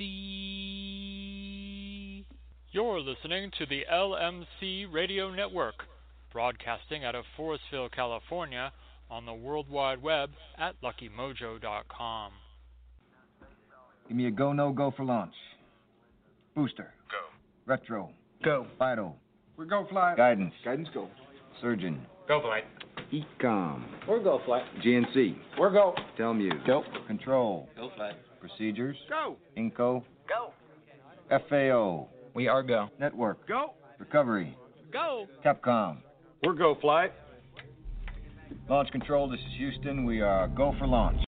LMC. You're listening to the LMC Radio Network, broadcasting out of Forestville, California, on the World Wide Web at luckymojo.com. Give me a go, no go for launch. Booster. Go. Retro. Go. Vital. We go fly. Guidance. Guidance go. Surgeon. Go flight. EECOM. We're go flight. GNC. We're go. Telmuse. Go. Control. Go flight. Procedures. Go. Inco. Go. FAO. We are go. Network. Go. Recovery. Go. Capcom. We're go flight. Launch control, this is Houston. We are go for launch.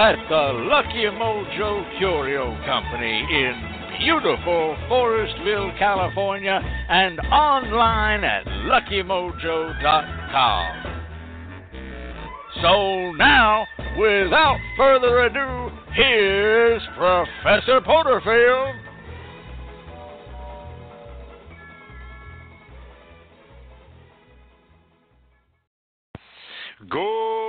At the Lucky Mojo Curio Company in beautiful Forestville, California, and online at luckymojo.com. So now, without further ado, here's Professor Porterfield. Good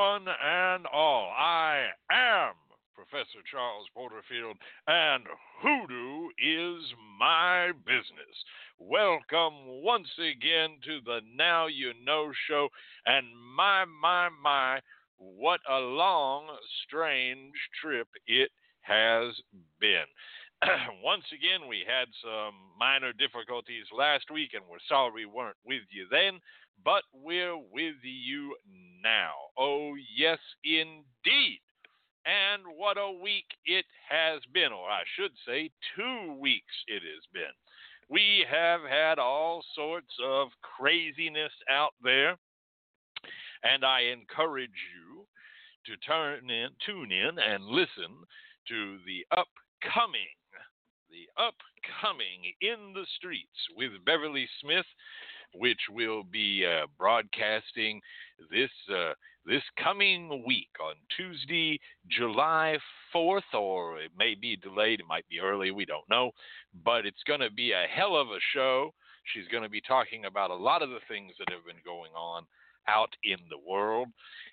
one and all. I am Professor Charles Porterfield, and hoodoo is my business. Welcome once again to the Now You Know show, and my, my, my, what a long, strange trip it has been. once again, we had some minor difficulties last week, and we're sorry we weren't with you then, but we're with you now. Oh, yes, indeed. And what a week it has been, or I should say, two weeks it has been. We have had all sorts of craziness out there, and I encourage you to turn in, tune in, and listen to the upcoming the upcoming In the Streets with Beverly Smith, which will be uh, broadcasting this uh, this coming week on Tuesday, July 4th, or it may be delayed, it might be early, we don't know, but it's going to be a hell of a show. She's going to be talking about a lot of the things that have been going on out in the world.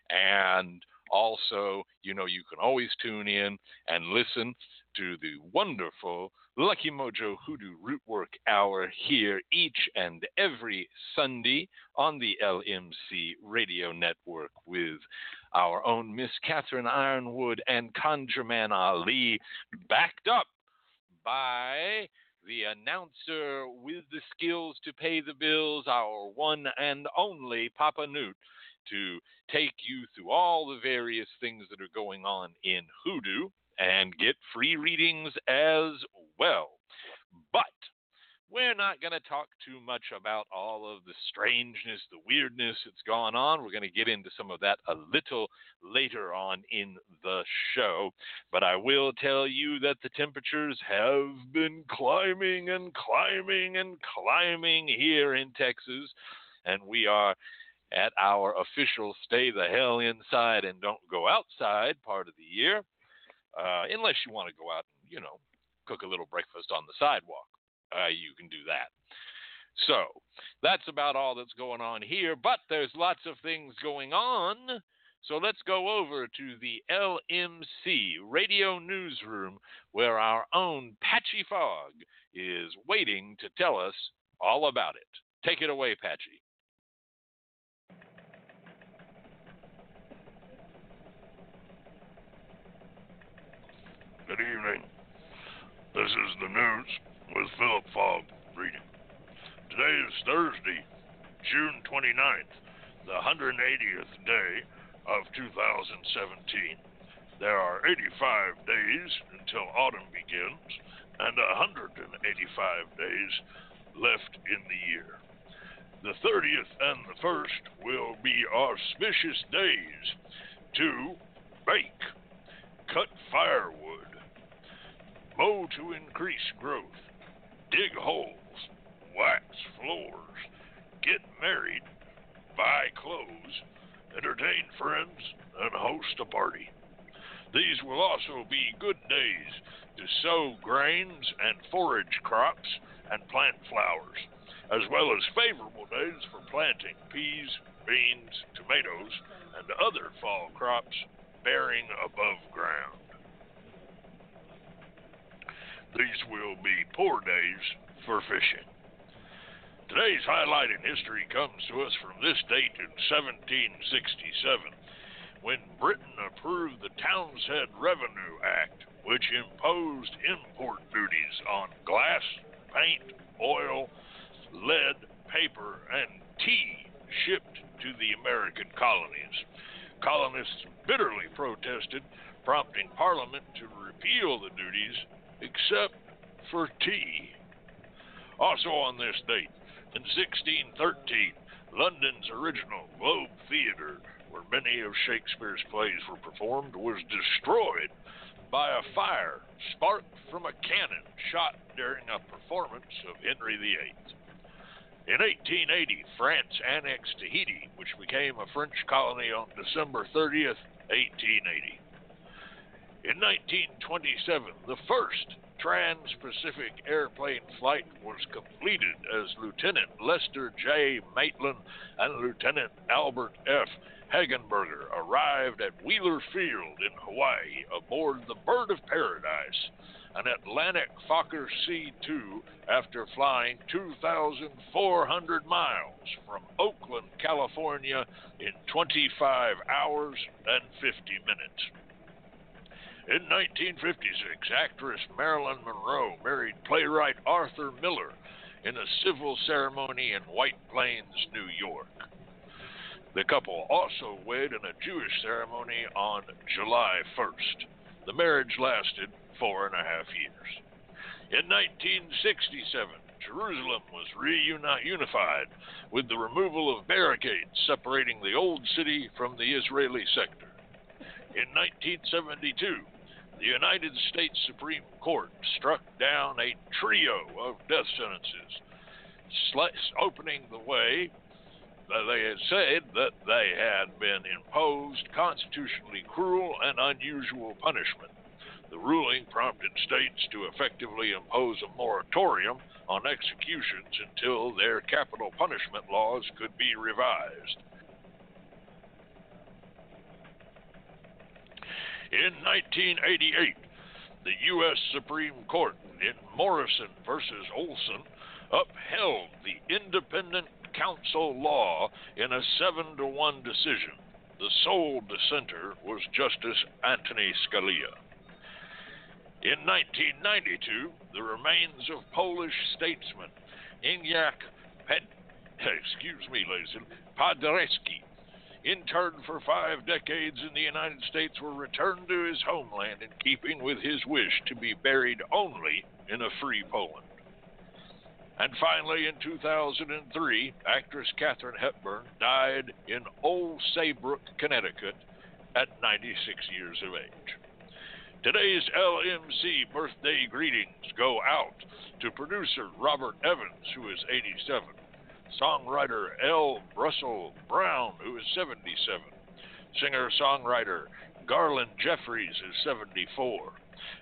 And also, you know, you can always tune in and listen to the wonderful Lucky Mojo Hoodoo Rootwork Hour here each and every Sunday on the LMC Radio Network with our own Miss Catherine Yronwode and Conjureman Ali, backed up by the announcer with the skills to pay the bills, our one and only Papa Newt, to take you through all the various things that are going on in Hoodoo and get free readings as well. But we're not going to talk too much about all of the strangeness, the weirdness that's gone on. We're going to get into some of that a little later on in the show. But I will tell you that the temperatures have been climbing and climbing and climbing here in Texas. And we are at our official stay the hell inside and don't go outside part of the year, uh, unless you want to go out and, you know, cook a little breakfast on the sidewalk. Uh, you can do that. So that's about all that's going on here, but there's lots of things going on. So let's go over to the LMC radio newsroom where our own Patchy Fogg is waiting to tell us all about it. Take it away, Patchy. Good evening. This is the news with Philip Fogg reading. Today is Thursday, June 29th, the 180th day of 2017. There are 85 days until autumn begins and 185 days left in the year. The 30th and the 1st will be auspicious days to bake, cut firewood, mow to increase growth, dig holes, wax floors, get married, buy clothes, entertain friends, and host a party. These will also be good days to sow grains and forage crops and plant flowers, as well as favorable days for planting peas, beans, tomatoes, and other fall crops bearing above ground. These will be poor days for fishing. Today's highlight in history comes to us from this date in 1767, when Britain approved the Townshend Revenue Act, which imposed import duties on glass, paint, oil, lead, paper, and tea shipped to the American colonies. Colonists bitterly protested, prompting Parliament to repeal the duties except for tea. Also on this date, in 1613, London's original Globe Theatre, where many of Shakespeare's plays were performed, was destroyed by a fire sparked from a cannon shot during a performance of Henry VIII. In 1880, France annexed Tahiti, which became a French colony on December 30th, 1880. In 1927, the first Trans Pacific airplane flight was completed as Lieutenant Lester J. Maitland and Lieutenant Albert F. Hegenberger arrived at Wheeler Field in Hawaii aboard the Bird of Paradise, an Atlantic Fokker C 2, after flying 2,400 miles from Oakland, California in 25 hours and 50 minutes. In 1956, actress Marilyn Monroe married playwright Arthur Miller in a civil ceremony in White Plains, New York. The couple also wed in a Jewish ceremony on July 1st. The marriage lasted four and a half years. In 1967, Jerusalem was reunified with the removal of barricades separating the Old City from the Israeli sector. In 1972, the United States Supreme Court struck down a trio of death sentences, opening the way that they had said that they had been imposed constitutionally cruel and unusual punishment. The ruling prompted states to effectively impose a moratorium on executions until their capital punishment laws could be revised. In 1988, the U.S. Supreme Court in Morrison v. Olson upheld the independent counsel law in a 7 to 1 decision. The sole dissenter was Justice Anthony Scalia. In 1992, the remains of Polish statesman Enyaq Pet, excuse me, ladies and Paderewski, interned for five decades in the United States, were returned to his homeland in keeping with his wish to be buried only in a free Poland. And finally, in 2003, actress Katharine Hepburn died in Old Saybrook, Connecticut, at 96 years of age. Today's LMC birthday greetings go out to producer Robert Evans, who is 87, songwriter L. Russell Brown, who is 77, singer songwriter Garland Jeffreys is 74,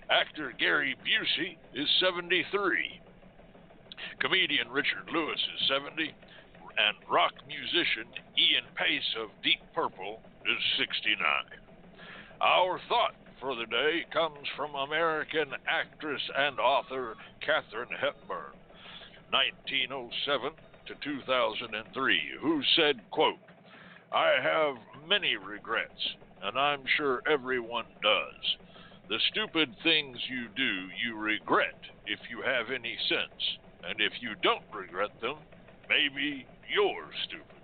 actor Gary Busey is 73. Comedian Richard Lewis is 70, and rock musician Ian Paice of Deep Purple is 69. Our thought for the day comes from American actress and author Katharine Hepburn, 1907 to 2003, who said, quote, I have many regrets, and I'm sure everyone does. The stupid things you do, you regret if you have any sense. And if you don't regret them, maybe you're stupid.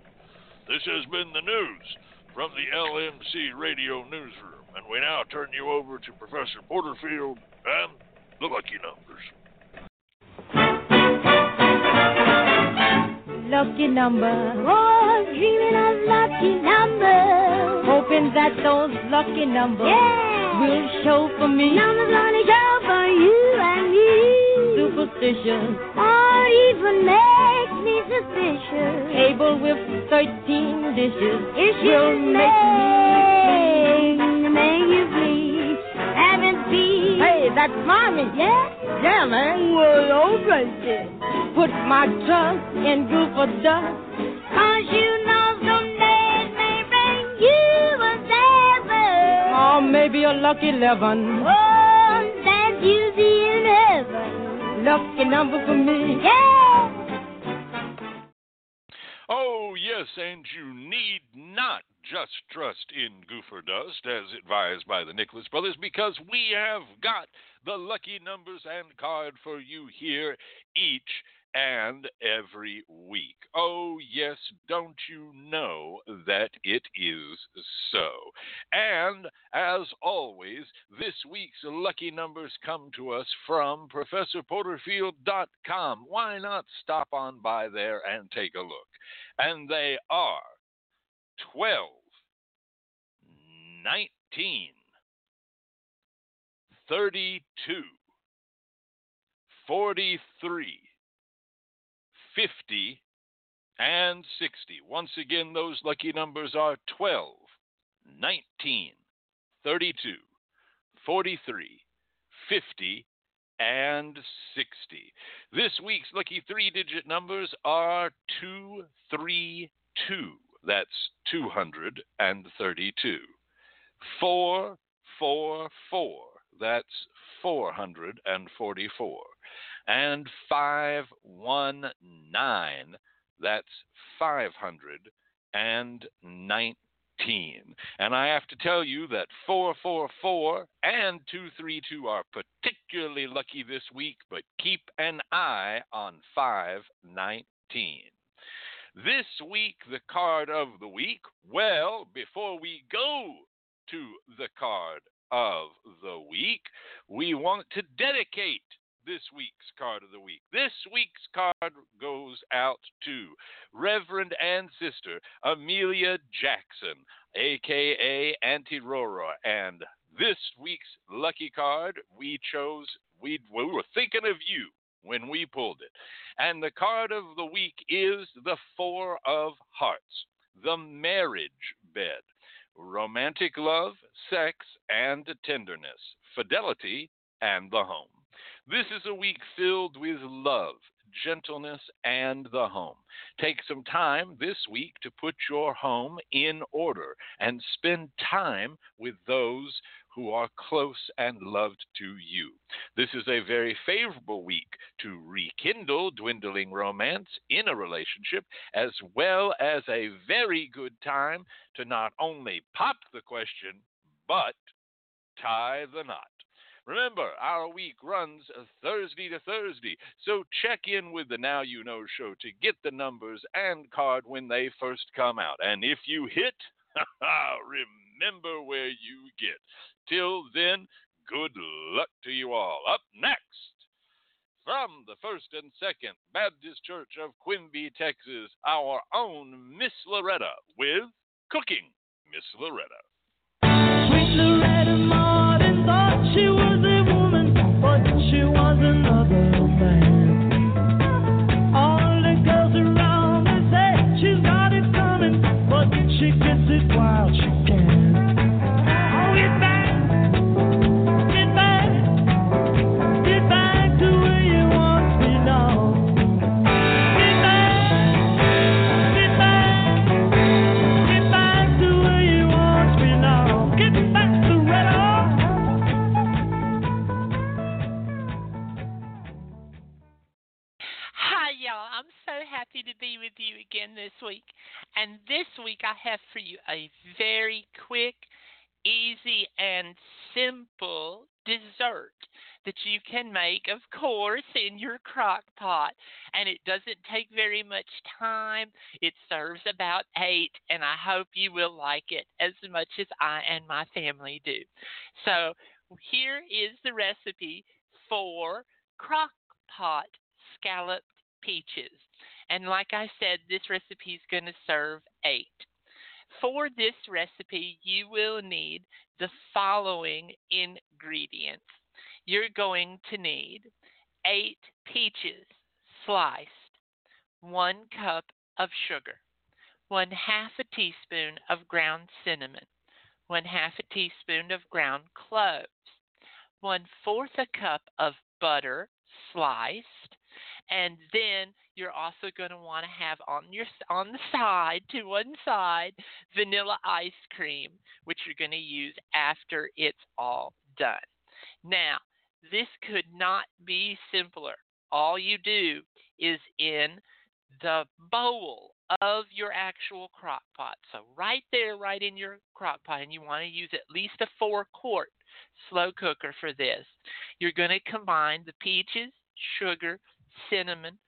This has been the news from the LMC Radio Newsroom, and we now turn you over to Professor Porterfield and the Lucky Numbers. Lucky number, oh, dreaming of lucky numbers, hoping that those lucky numbers yeah. will show for me. Numbers gonna show for you and me superstitious, or even makes me suspicious. Table with thirteen dishes, it will make me make you please. Having peace. Hey, that's mommy. Yeah? Yeah, man. Well, open it. Put my trust in Goofer Dust. Cause you know someday may bring you a seven. Or maybe a lucky eleven. Oh, that you see in heaven lucky number for me. Yeah! Oh, yes, and you need not just trust in Goofer Dust, as advised by the Nicholas Brothers, because we have got the lucky numbers and card for you here each and every week. Oh, yes, don't you know that it is so? And as always, this week's lucky numbers come to us from ProfessorPorterfield.com. Why not stop on by there and take a look? And they are 12, 19, 32, 43, 50, and 60. Once again, those lucky numbers are 12, 19, 32, 43, 50, and 60. This week's lucky three digit numbers are 232. That's 232. 444. That's 444 and 519. That's 519. And I have to tell you that 444 and 232 are particularly lucky this week, but keep an eye on 519. This week, the card of the week, well, before we go to the card of the week, we want to dedicate this week's card of the week. This week's card goes out to Reverend and Sister Amelia Jackson, aka Auntie Rora. And this week's lucky card we chose, we, we were thinking of you when we pulled it. And the card of the week is the Four of Hearts, the marriage bed. Romantic love, sex, and tenderness, fidelity, and the home. This is a week filled with love, gentleness, and the home. Take some time this week to put your home in order and spend time with those who are close and loved to you. This is a very favorable week to rekindle dwindling romance in a relationship, as well as a very good time to not only pop the question, but tie the knot. Remember, our week runs Thursday to Thursday, so check in with the Now You Know show to get the numbers and card when they first come out. And if you hit, remember where you get. Till then, good luck to you all. Up next, from the First and Second Baptist Church of Quimby, Texas, our own Miss Loretta with Cooking Miss Loretta. To be with you again this week. And this week, I have for you a very quick, easy, and simple dessert that you can make, of course, in your crock pot. And it doesn't take very much time. It serves about eight, and I hope you will like it as much as I and my family do. So, here is the recipe for crock pot scalloped peaches. And like I said, this recipe is going to serve eight. For this recipe, you will need the following ingredients. You're going to need eight peaches sliced, one cup of sugar, one half a teaspoon of ground cinnamon, one half a teaspoon of ground cloves, one fourth a cup of butter sliced, and then you're also going to want to have on your on the side to one side vanilla ice cream which you're going to use after it's all done. Now this could not be simpler. All you do is in the bowl of your actual crock pot. So right there right in your crock pot and you want to use at least a four quart slow cooker for this. You're going to combine the peaches sugar cinnamon,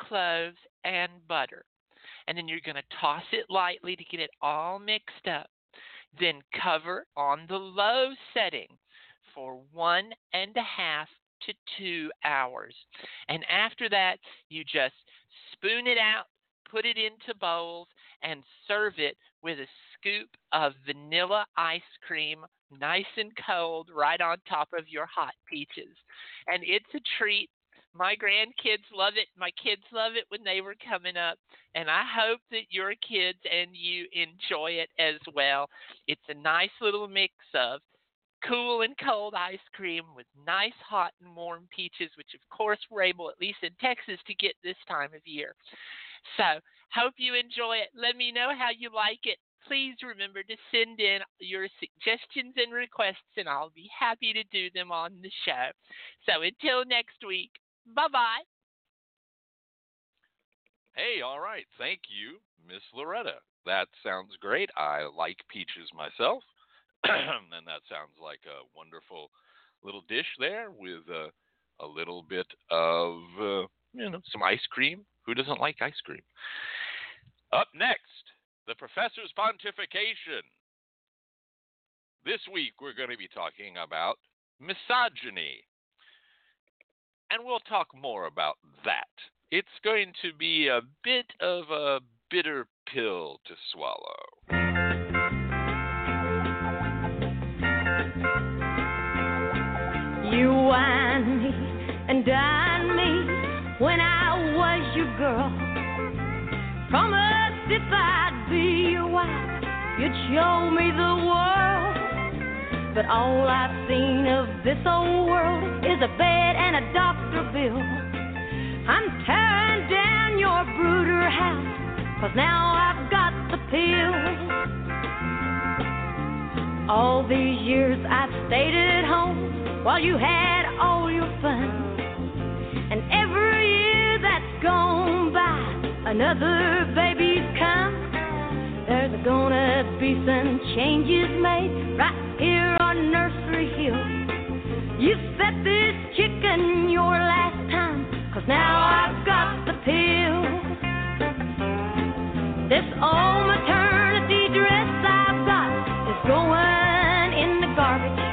cloves, and butter. And then you're going to toss it lightly to get it all mixed up. Then cover on the low setting for one and a half to two hours. And after that, you just spoon it out, put it into bowls, and serve it with a scoop of vanilla ice cream, nice and cold, right on top of your hot peaches. And it's a treat my grandkids love it. My kids love it when they were coming up. And I hope that your kids and you enjoy it as well. It's a nice little mix of cool and cold ice cream with nice hot and warm peaches, which of course we're able, at least in Texas, to get this time of year. So, hope you enjoy it. Let me know how you like it. Please remember to send in your suggestions and requests, and I'll be happy to do them on the show. So, until next week, Bye bye. Hey, all right. Thank you, Miss Loretta. That sounds great. I like peaches myself. and that sounds like a wonderful little dish there with uh, a little bit of, uh, you know, some ice cream. Who doesn't like ice cream? Up next, the professor's pontification. This week, we're going to be talking about misogyny and we'll talk more about that. It's going to be a bit of a bitter pill to swallow. You wine me and dine me when I was your girl. Promised if I'd be your wife, you'd show me the world. But all I've seen of this old world is a bed and a doctor bill. I'm tearing down your brooder house, cause now I've got the pill. All these years I've stayed at home while you had all your fun. And every year that's gone by, another baby's come. There's gonna be some changes made right here on Nursery Hill. You set this chicken your last time, cause now I've got the pill. This old maternity dress I've got is going in the garbage.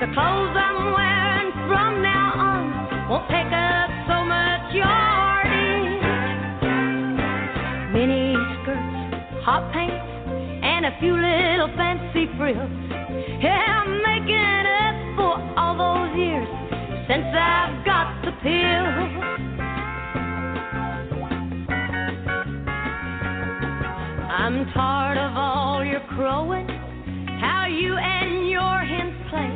The clothes I'm wearing from now on won't take up so much yardage. Mini skirts, hot pants, and a few little fancy frills. Yeah, I'm making up for all those years since I've got the pill. I'm tired of all your crowing, how you and your hens play.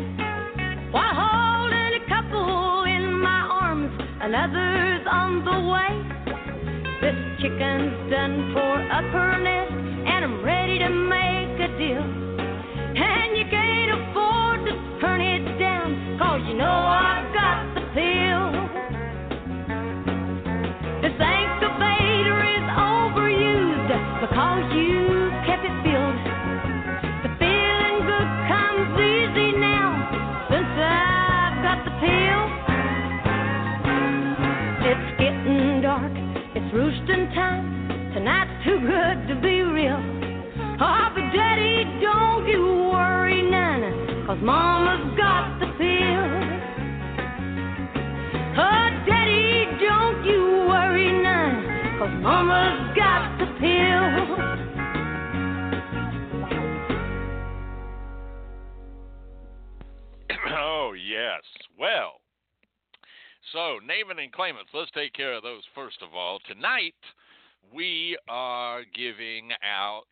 While holding a couple in my arms, another's on the way. This chicken's done for up her nest, and I'm ready to make a deal. And you can't afford to turn it down, cause you know I've got the pill. This incubator is overused because you kept it filled. The feeling good comes easy now since I've got the pill. It's getting dark, it's roosting time. Tonight's too good to be real. Oh, Daddy, don't you worry none, cause Mama's got the pill. Oh, Daddy, don't you worry none, cause Mama's got the pill. oh, yes. Well, so naming and claimants, let's take care of those first of all. Tonight, we are giving out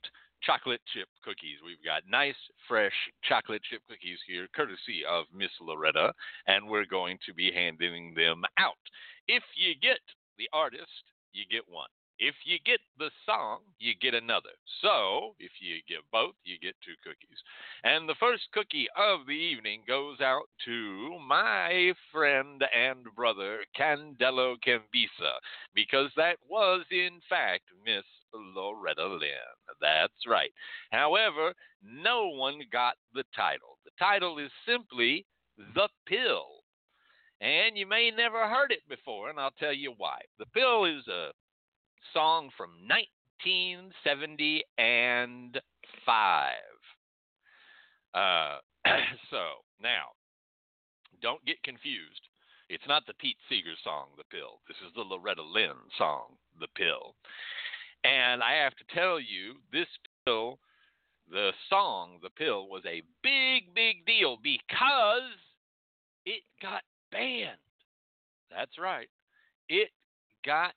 chocolate chip cookies. We've got nice, fresh chocolate chip cookies here, courtesy of Miss Loretta, and we're going to be handing them out. If you get the artist, you get one. If you get the song, you get another. So, if you get both, you get two cookies. And the first cookie of the evening goes out to my friend and brother, Candelo Cambisa, because that was, in fact, Miss Loretta Lynn. That's right. However, no one got the title. The title is simply The Pill. And you may never heard it before, and I'll tell you why. The Pill is a song from 1975. Uh, so now, don't get confused. It's not the Pete Seeger song, The Pill. This is the Loretta Lynn song, The Pill. And I have to tell you, this pill, the song, The Pill, was a big, big deal because it got banned. That's right. It got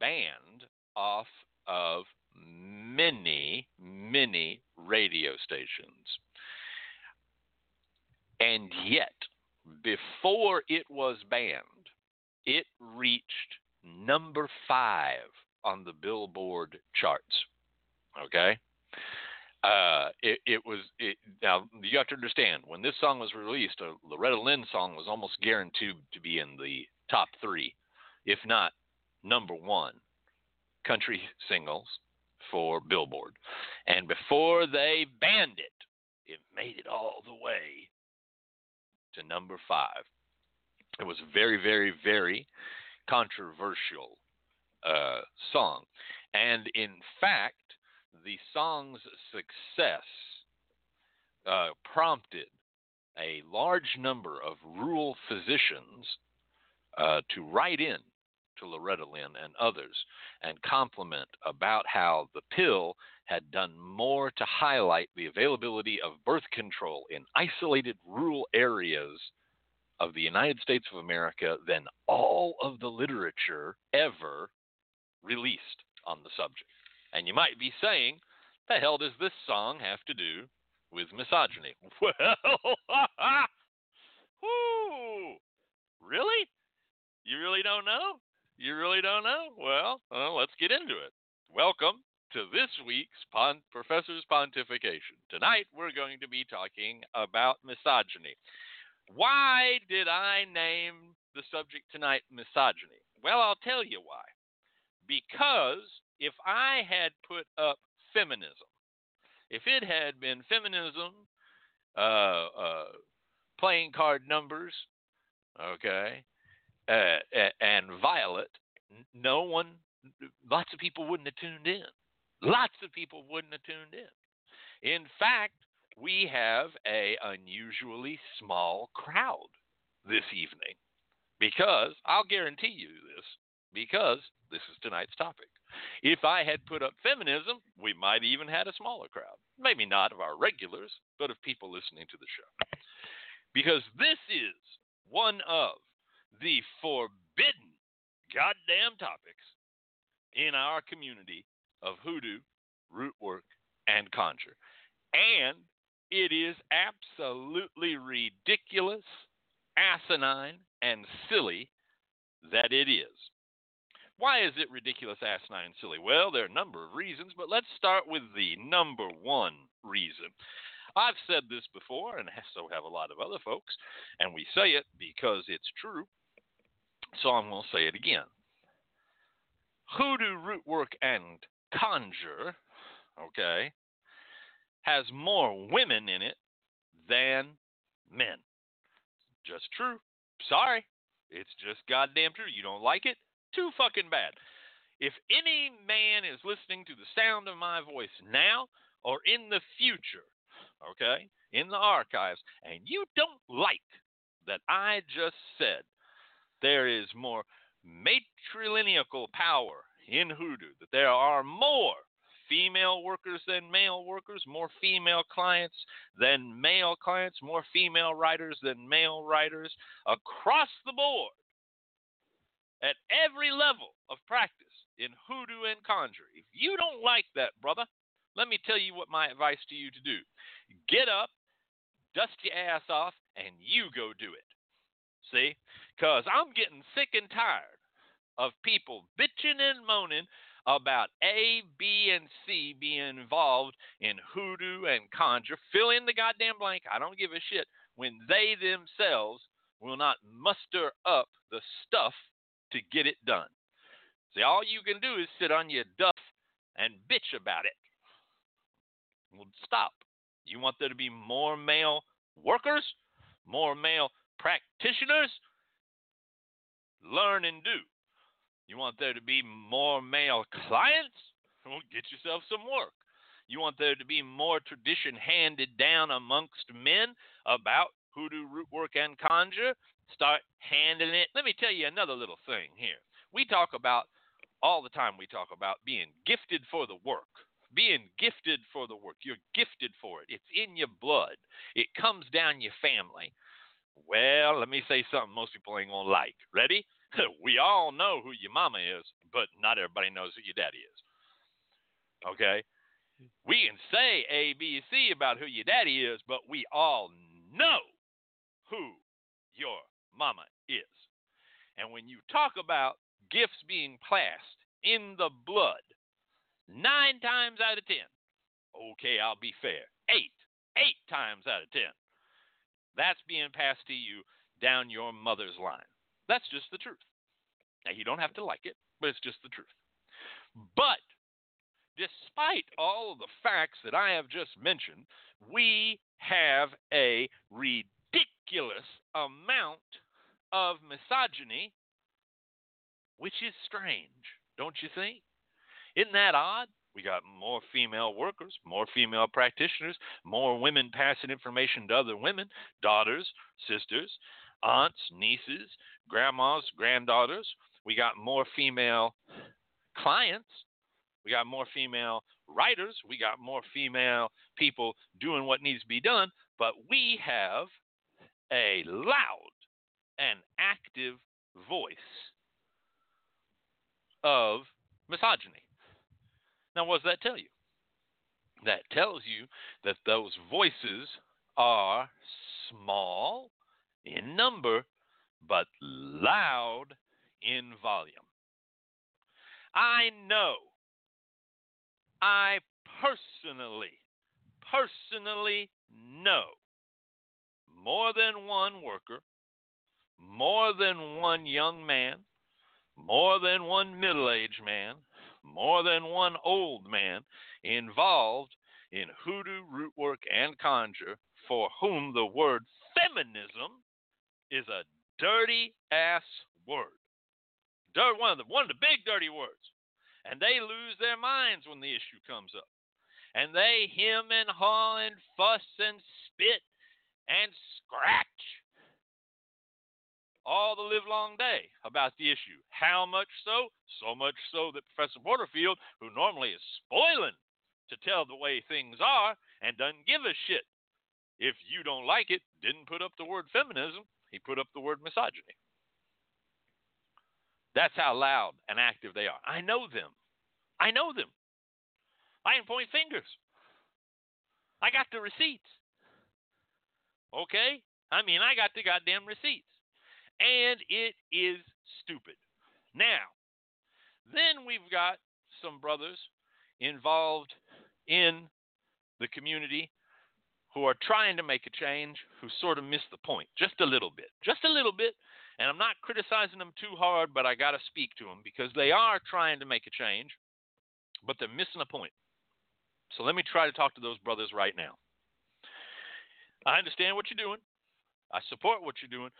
banned off of many, many radio stations. And yet, before it was banned, it reached number five on the Billboard charts. Okay? Uh, it, it was it, now you have to understand when this song was released, a Loretta Lynn song was almost guaranteed to be in the top three, if not number one country singles for Billboard. And before they banned it, it made it all the way to number five. It was very, very, very controversial uh, song. And in fact, the song's success uh, prompted a large number of rural physicians uh, to write in to Loretta Lynn and others and compliment about how the pill had done more to highlight the availability of birth control in isolated rural areas of the United States of America than all of the literature ever released on the subject. And you might be saying, the hell does this song have to do with misogyny? Well, really? You really don't know? You really don't know? Well, uh, let's get into it. Welcome to this week's Pon- Professor's Pontification. Tonight we're going to be talking about misogyny. Why did I name the subject tonight misogyny? Well, I'll tell you why. Because if I had put up feminism, if it had been feminism, uh, uh, playing card numbers, okay, uh, and Violet, no one, lots of people wouldn't have tuned in. Lots of people wouldn't have tuned in. In fact, we have a unusually small crowd this evening because I'll guarantee you this because this is tonight's topic. If I had put up feminism, we might even had a smaller crowd. Maybe not of our regulars, but of people listening to the show. Because this is one of the forbidden goddamn topics in our community of hoodoo, root work, and conjure. And it is absolutely ridiculous, asinine, and silly that it is. Why is it ridiculous, asinine, and silly? Well, there are a number of reasons, but let's start with the number one reason. I've said this before, and so have a lot of other folks, and we say it because it's true, so I'm going to say it again. Hoodoo root work and conjure, okay, has more women in it than men. Just true. Sorry. It's just goddamn true. You don't like it? Too fucking bad. If any man is listening to the sound of my voice now or in the future, okay, in the archives, and you don't like that I just said there is more matrilineal power in hoodoo, that there are more female workers than male workers, more female clients than male clients, more female writers than male writers across the board at every level of practice in hoodoo and conjure. If you don't like that, brother, let me tell you what my advice to you to do. Get up, dust your ass off, and you go do it. See? Because I'm getting sick and tired of people bitching and moaning about A, B, and C being involved in hoodoo and conjure. Fill in the goddamn blank. I don't give a shit when they themselves will not muster up the stuff to get it done. See, all you can do is sit on your duff and bitch about it. Well, stop. You want there to be more male workers, more male practitioners? Learn and do. You want there to be more male clients? Well, get yourself some work. You want there to be more tradition handed down amongst men about hoodoo, root work, and conjure? Start handling it. Let me tell you another little thing here. We talk about, all the time, we talk about being gifted for the work. Being gifted for the work. You're gifted for it. It's in your blood, it comes down your family. Well, let me say something most people ain't to like. Ready? we all know who your mama is, but not everybody knows who your daddy is. Okay? We can say A, B, C about who your daddy is, but we all know who your mama is. And when you talk about gifts being passed in the blood, nine times out of ten, okay, I'll be fair, eight, eight times out of ten, that's being passed to you down your mother's line. That's just the truth. Now, you don't have to like it, but it's just the truth. But despite all of the facts that I have just mentioned, we have a ridiculous amount of misogyny, which is strange, don't you think? Isn't that odd? We got more female workers, more female practitioners, more women passing information to other women, daughters, sisters, aunts, nieces, grandmas, granddaughters. We got more female clients. We got more female writers. We got more female people doing what needs to be done. But we have a loud and active voice of misogyny. Now, what does that tell you? That tells you that those voices are small in number, but loud in volume. I know, I personally, personally know more than one worker, more than one young man, more than one middle aged man, more than one old man involved in hoodoo, root work, and conjure for whom the word feminism is a dirty ass word. Dirt, one of the one of the big dirty words. And they lose their minds when the issue comes up. And they hem and haw and fuss and spit and scratch all the livelong day about the issue. How much so? So much so that Professor Porterfield, who normally is spoiling to tell the way things are and doesn't give a shit if you don't like it, didn't put up the word feminism, he put up the word misogyny. That's how loud and active they are. I know them. I know them. I can point fingers. I got the receipts. Okay? I mean, I got the goddamn receipts. And it is stupid. Now, then we've got some brothers involved in the community who are trying to make a change who sort of miss the point just a little bit. Just a little bit. And I'm not criticizing them too hard, but I got to speak to them because they are trying to make a change, but they're missing a point. So let me try to talk to those brothers right now. I understand what you're doing. I support what you're doing,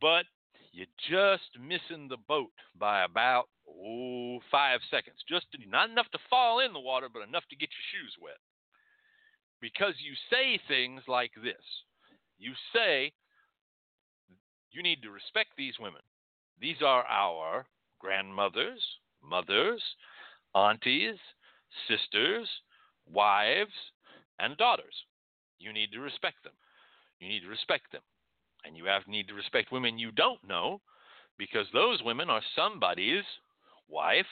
but you're just missing the boat by about oh five seconds. Just not enough to fall in the water, but enough to get your shoes wet because you say things like this. You say, you need to respect these women. These are our grandmothers, mothers, aunties, sisters, wives, and daughters. You need to respect them. You need to respect them. And you have need to respect women you don't know because those women are somebody's wife,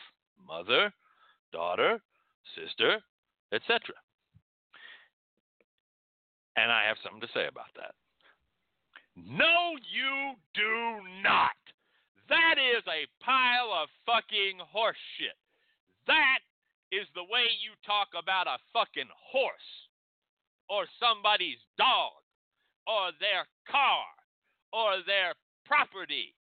mother, daughter, sister, etc. And I have something to say about that. No, you do not. That is a pile of fucking horse shit. That is the way you talk about a fucking horse or somebody's dog or their car or their property.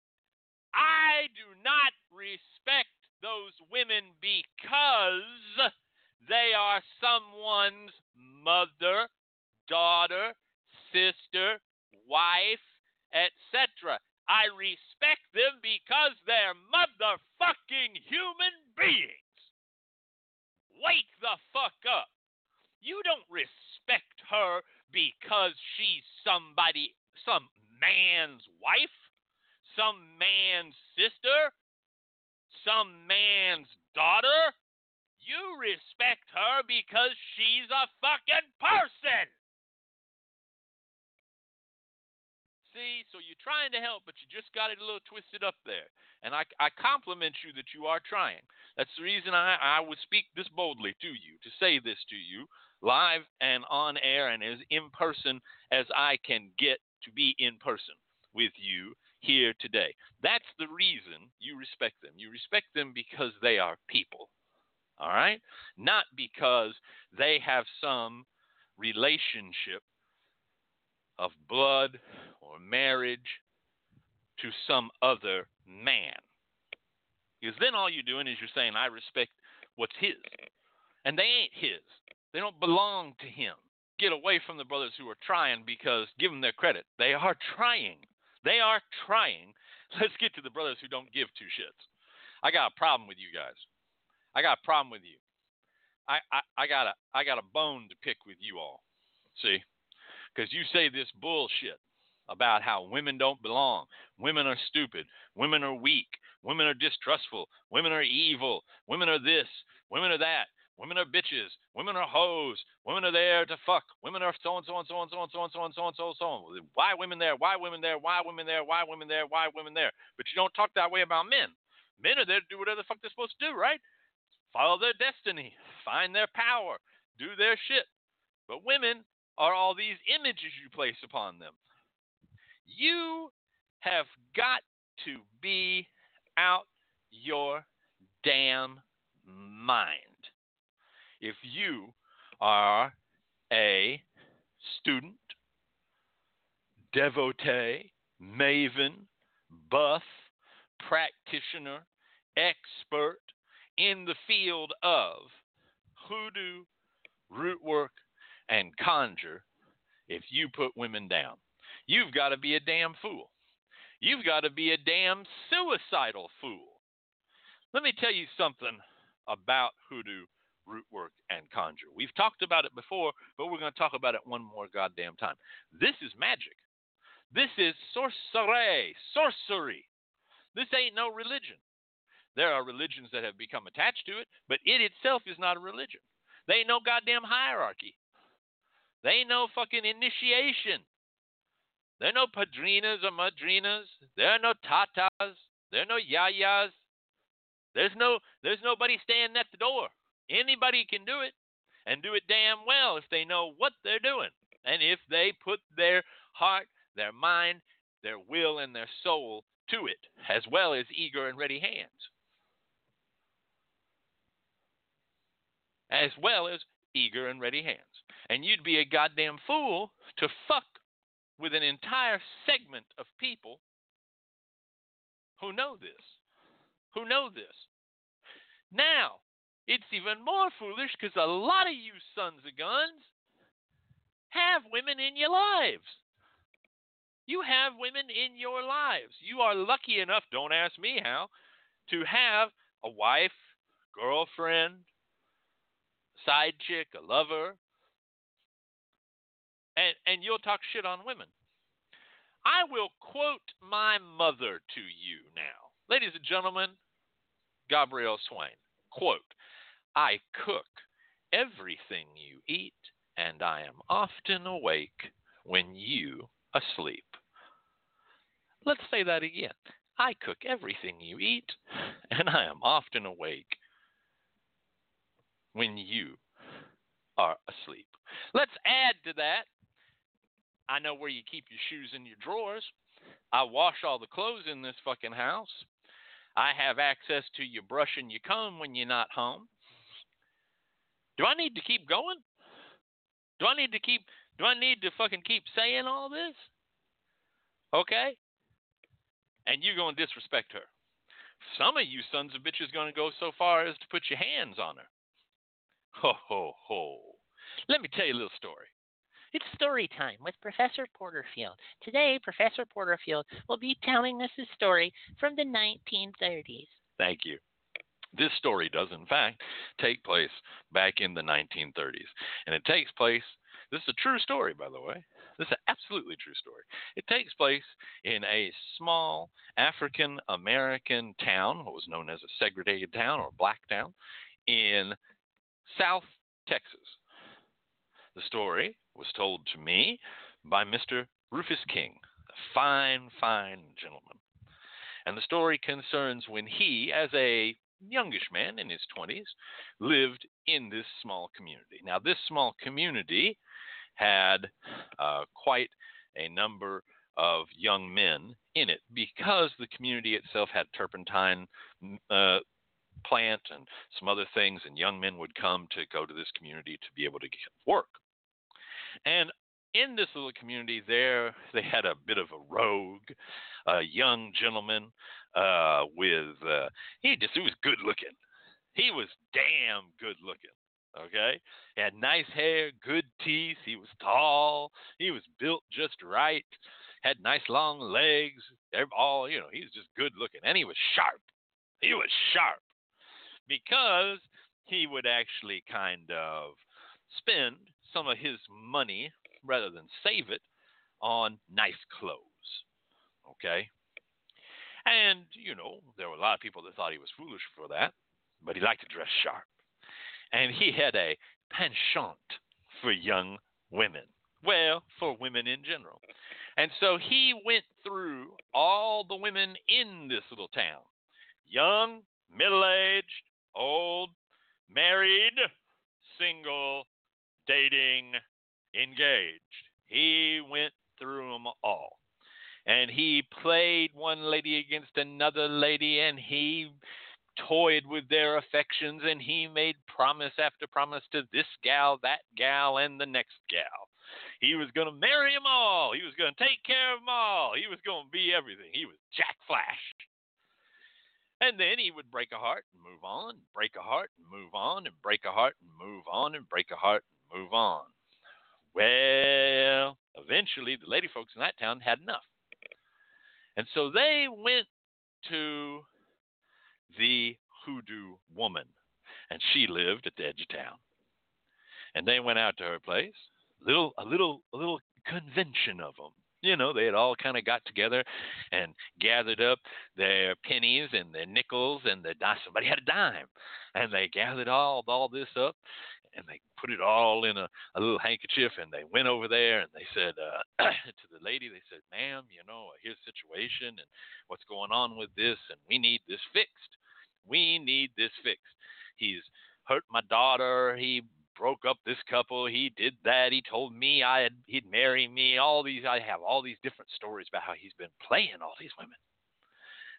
I do not respect those women because they are someone's mother, daughter, sister, wife, etc. I respect them because they're motherfucking human beings. Wake the fuck up. You don't respect her because she's somebody, some man's wife, some man's sister, some man's daughter. You respect her because she's a fucking person. See, so you're trying to help, but you just got it a little twisted up there. And I, I compliment you that you are trying. That's the reason I, I would speak this boldly to you, to say this to you, live and on air and as in person as I can get to be in person with you here today. That's the reason you respect them. You respect them because they are people, all right? Not because they have some relationship of blood or marriage to some other man. Because then all you're doing is you're saying, I respect what's his. And they ain't his, they don't belong to him. Get away from the brothers who are trying because give them their credit. They are trying. They are trying. Let's get to the brothers who don't give two shits. I got a problem with you guys. I got a problem with you. I, I, I got a I got a bone to pick with you all. See? Because you say this bullshit about how women don't belong, women are stupid, women are weak, women are distrustful, women are evil, women are this, women are that, women are bitches, women are hoes, women are there to fuck, women are so and so and so and so and so and so and so and so and so. Why women there? Why women there? Why women there? Why women there? Why women there? But you don't talk that way about men. Men are there to do whatever the fuck they're supposed to do, right? Follow their destiny, find their power, do their shit. But women are all these images you place upon them. You have got to be out your damn mind. If you are a student, devotee, maven, buff, practitioner, expert in the field of hoodoo, root work, and conjure if you put women down. You've got to be a damn fool. You've got to be a damn suicidal fool. Let me tell you something about hoodoo, root work, and conjure. We've talked about it before, but we're going to talk about it one more goddamn time. This is magic. This is sorcery, sorcery. This ain't no religion. There are religions that have become attached to it, but it itself is not a religion. They ain't no goddamn hierarchy. They ain't no fucking initiation. There are no padrinas or madrinas. There are no tatas. There are no yayas. There's no there's nobody standing at the door. Anybody can do it and do it damn well if they know what they're doing. And if they put their heart, their mind, their will, and their soul to it, as well as eager and ready hands. As well as eager and ready hands. And you'd be a goddamn fool to fuck with an entire segment of people who know this. Who know this. Now, it's even more foolish because a lot of you sons of guns have women in your lives. You have women in your lives. You are lucky enough, don't ask me how, to have a wife, girlfriend, side chick, a lover, and, and you'll talk shit on women. I will quote my mother to you now. Ladies and gentlemen, Gabrielle Swain. Quote, I cook everything you eat, and I am often awake when you asleep. Let's say that again. I cook everything you eat, and I am often awake when you are asleep. Let's add to that. I know where you keep your shoes in your drawers. I wash all the clothes in this fucking house. I have access to your brush and your comb when you're not home. Do I need to keep going? Do I need to keep do I need to fucking keep saying all this? Okay? And you're going to disrespect her. Some of you sons of bitches going to go so far as to put your hands on her. Ho, ho, ho. Let me tell you a little story. It's story time with Professor Porterfield. Today, Professor Porterfield will be telling us a story from the 1930s. Thank you. This story does, in fact, take place back in the 1930s. And it takes place, this is a true story, by the way. This is an absolutely true story. It takes place in a small African American town, what was known as a segregated town or black town, in South Texas. The story was told to me by Mr. Rufus King, a fine, fine gentleman. And the story concerns when he, as a youngish man in his 20s, lived in this small community. Now, this small community had uh, quite a number of young men in it because the community itself had turpentine uh, plant and some other things, and young men would come to go to this community to be able to get work. And in this little community, there they had a bit of a rogue, a young gentleman uh, with uh, he just he was good looking. He was damn good looking. Okay, he had nice hair, good teeth. He was tall. He was built just right. Had nice long legs. They're all you know, he was just good looking, and he was sharp. He was sharp because he would actually kind of spend some of his money rather than save it on nice clothes. Okay? And, you know, there were a lot of people that thought he was foolish for that, but he liked to dress sharp. And he had a penchant for young women. Well, for women in general. And so he went through all the women in this little town young, middle aged, old, married, single, dating, engaged. He went through them all. And he played one lady against another lady, and he toyed with their affections, and he made promise after promise to this gal, that gal, and the next gal. He was going to marry them all. He was going to take care of them all. He was going to be everything. He was Jack Flash. And then he would break a heart and move on, break a heart and move on, and break a heart and move on, and break a heart move on. Well, eventually the lady folks in that town had enough. And so they went to the hoodoo woman, and she lived at the edge of town. And they went out to her place, little a little a little convention of them. You know, they had all kind of got together and gathered up their pennies and their nickels and the somebody had a dime, and they gathered all all this up and they put it all in a, a little handkerchief and they went over there and they said uh, to the lady they said ma'am you know here's the situation and what's going on with this and we need this fixed. We need this fixed. He's hurt my daughter. He broke up this couple. He did that. He told me i had he'd marry me. All these i have all these different stories about how he's been playing all these women.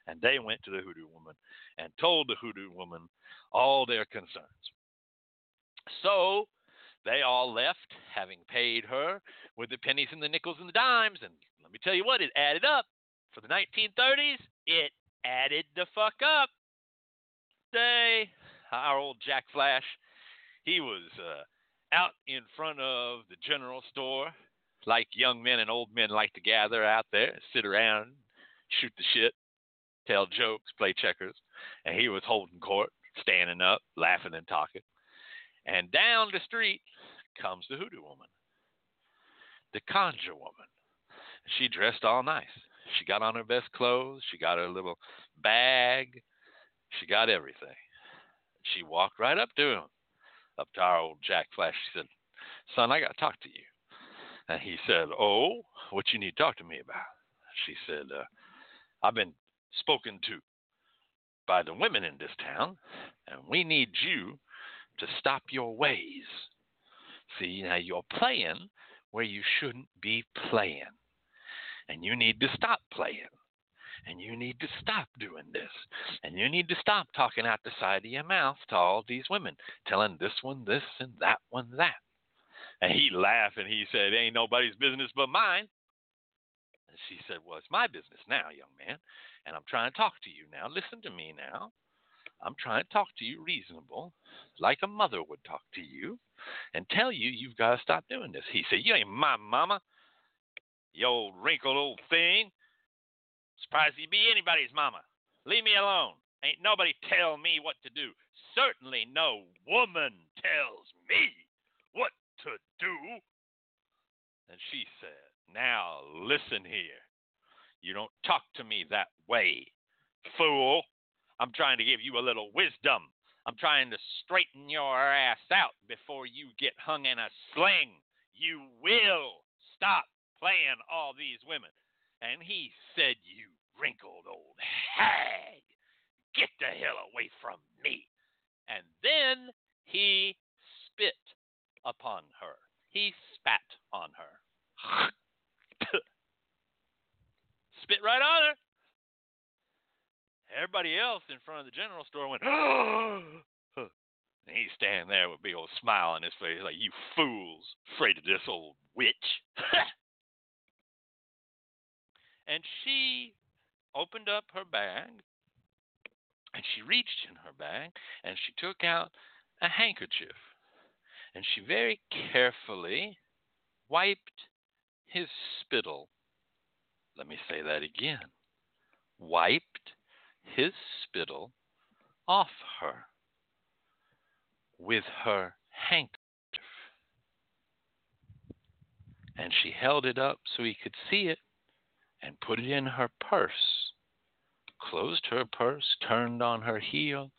And they went to the hoodoo woman and told the hoodoo woman all their concerns so they all left, having paid her with the pennies and the nickels and the dimes. And let me tell you what, it added up. For the 1930s, it added the fuck up. Say, our old Jack Flash, he was uh, out in front of the general store, like young men and old men like to gather out there, sit around, shoot the shit, tell jokes, play checkers. And he was holding court, standing up, laughing and talking. And down the street comes the hoodoo woman, the conjure woman. She dressed all nice. She got on her best clothes. She got her little bag. She got everything. She walked right up to him, up to our old Jack Flash. She said, Son, I got to talk to you. And he said, Oh, what you need to talk to me about? She said, uh, I've been spoken to by the women in this town, and we need you to stop your ways. See, now you're playing where you shouldn't be playing. And you need to stop playing. And you need to stop doing this. And you need to stop talking out the side of your mouth to all these women, telling this one this and that one that. And he laughed and he said, Ain't nobody's business but mine. And she said, Well, it's my business now, young man. And I'm trying to talk to you now. Listen to me now. I'm trying to talk to you reasonable, like a mother would talk to you, and tell you you've got to stop doing this. He said, You ain't my mama, you old wrinkled old thing. Surprised you'd be anybody's mama. Leave me alone. Ain't nobody tell me what to do. Certainly no woman tells me what to do. And she said, Now listen here. You don't talk to me that way, fool. I'm trying to give you a little wisdom. I'm trying to straighten your ass out before you get hung in a sling. You will stop playing all these women. And he said, You wrinkled old hag, get the hell away from me. And then he spit upon her. He spat on her. spit right on her. Everybody else in front of the general store went, and he's standing there with a big old smile on his face, like, you fools, afraid of this old witch. and she opened up her bag, and she reached in her bag, and she took out a handkerchief, and she very carefully wiped his spittle. Let me say that again. Wiped his spittle off her with her handkerchief. And she held it up so he could see it and put it in her purse, closed her purse, turned on her heel,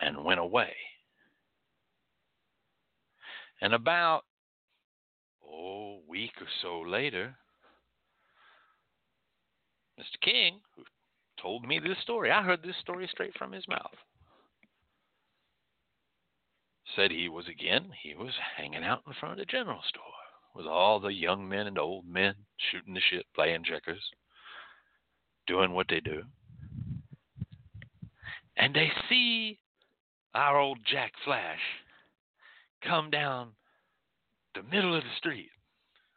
and went away. And about oh, a week or so later, Mr. King, who told me this story. I heard this story straight from his mouth. Said he was again, he was hanging out in front of the general store with all the young men and old men shooting the shit, playing checkers, doing what they do. And they see our old Jack Flash come down the middle of the street.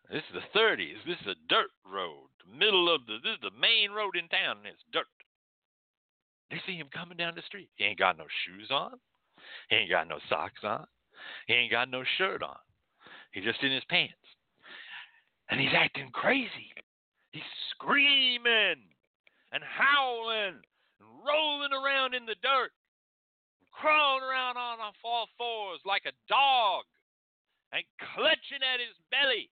This is the 30s. This is a dirt road middle of the this is the main road in town and it's dirt. They see him coming down the street. He ain't got no shoes on. He ain't got no socks on. He ain't got no shirt on. He's just in his pants. and he's acting crazy. He's screaming and howling and rolling around in the dirt, crawling around on all fours like a dog and clutching at his belly,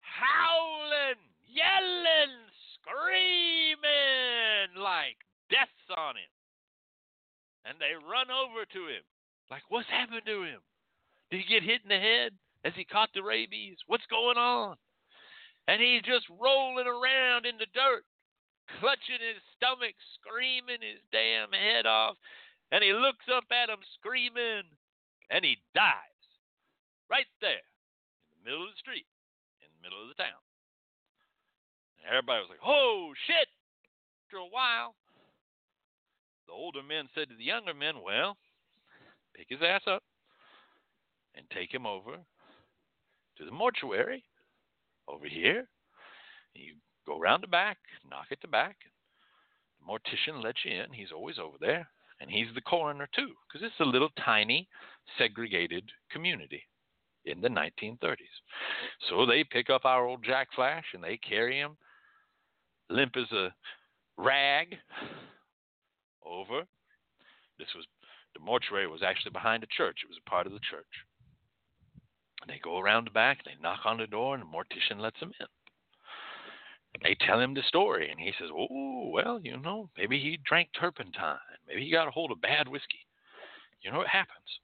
howling, yelling, screaming like death's on him. And they run over to him, like, what's happened to him? Did he get hit in the head? Has he caught the rabies? What's going on? And he's just rolling around in the dirt, clutching his stomach, screaming his damn head off. And he looks up at him, screaming, and he dies right there in the middle of the street, in the middle of the town. And everybody was like, oh, shit. After a while, the older men said to the younger men, well, pick his ass up and take him over to the mortuary over here. You go around the back, knock at the back. The mortician lets you in. He's always over there. And he's the coroner, too, because it's a little tiny, segregated community in the 1930s. So they pick up our old Jack Flash and they carry him limp as a rag over. This was the mortuary was actually behind a church. It was a part of the church. They go around the back, they knock on the door, and the mortician lets them in. They tell him the story, and he says, Oh, well, you know, maybe he drank turpentine. Maybe he got a hold of bad whiskey. You know what happens?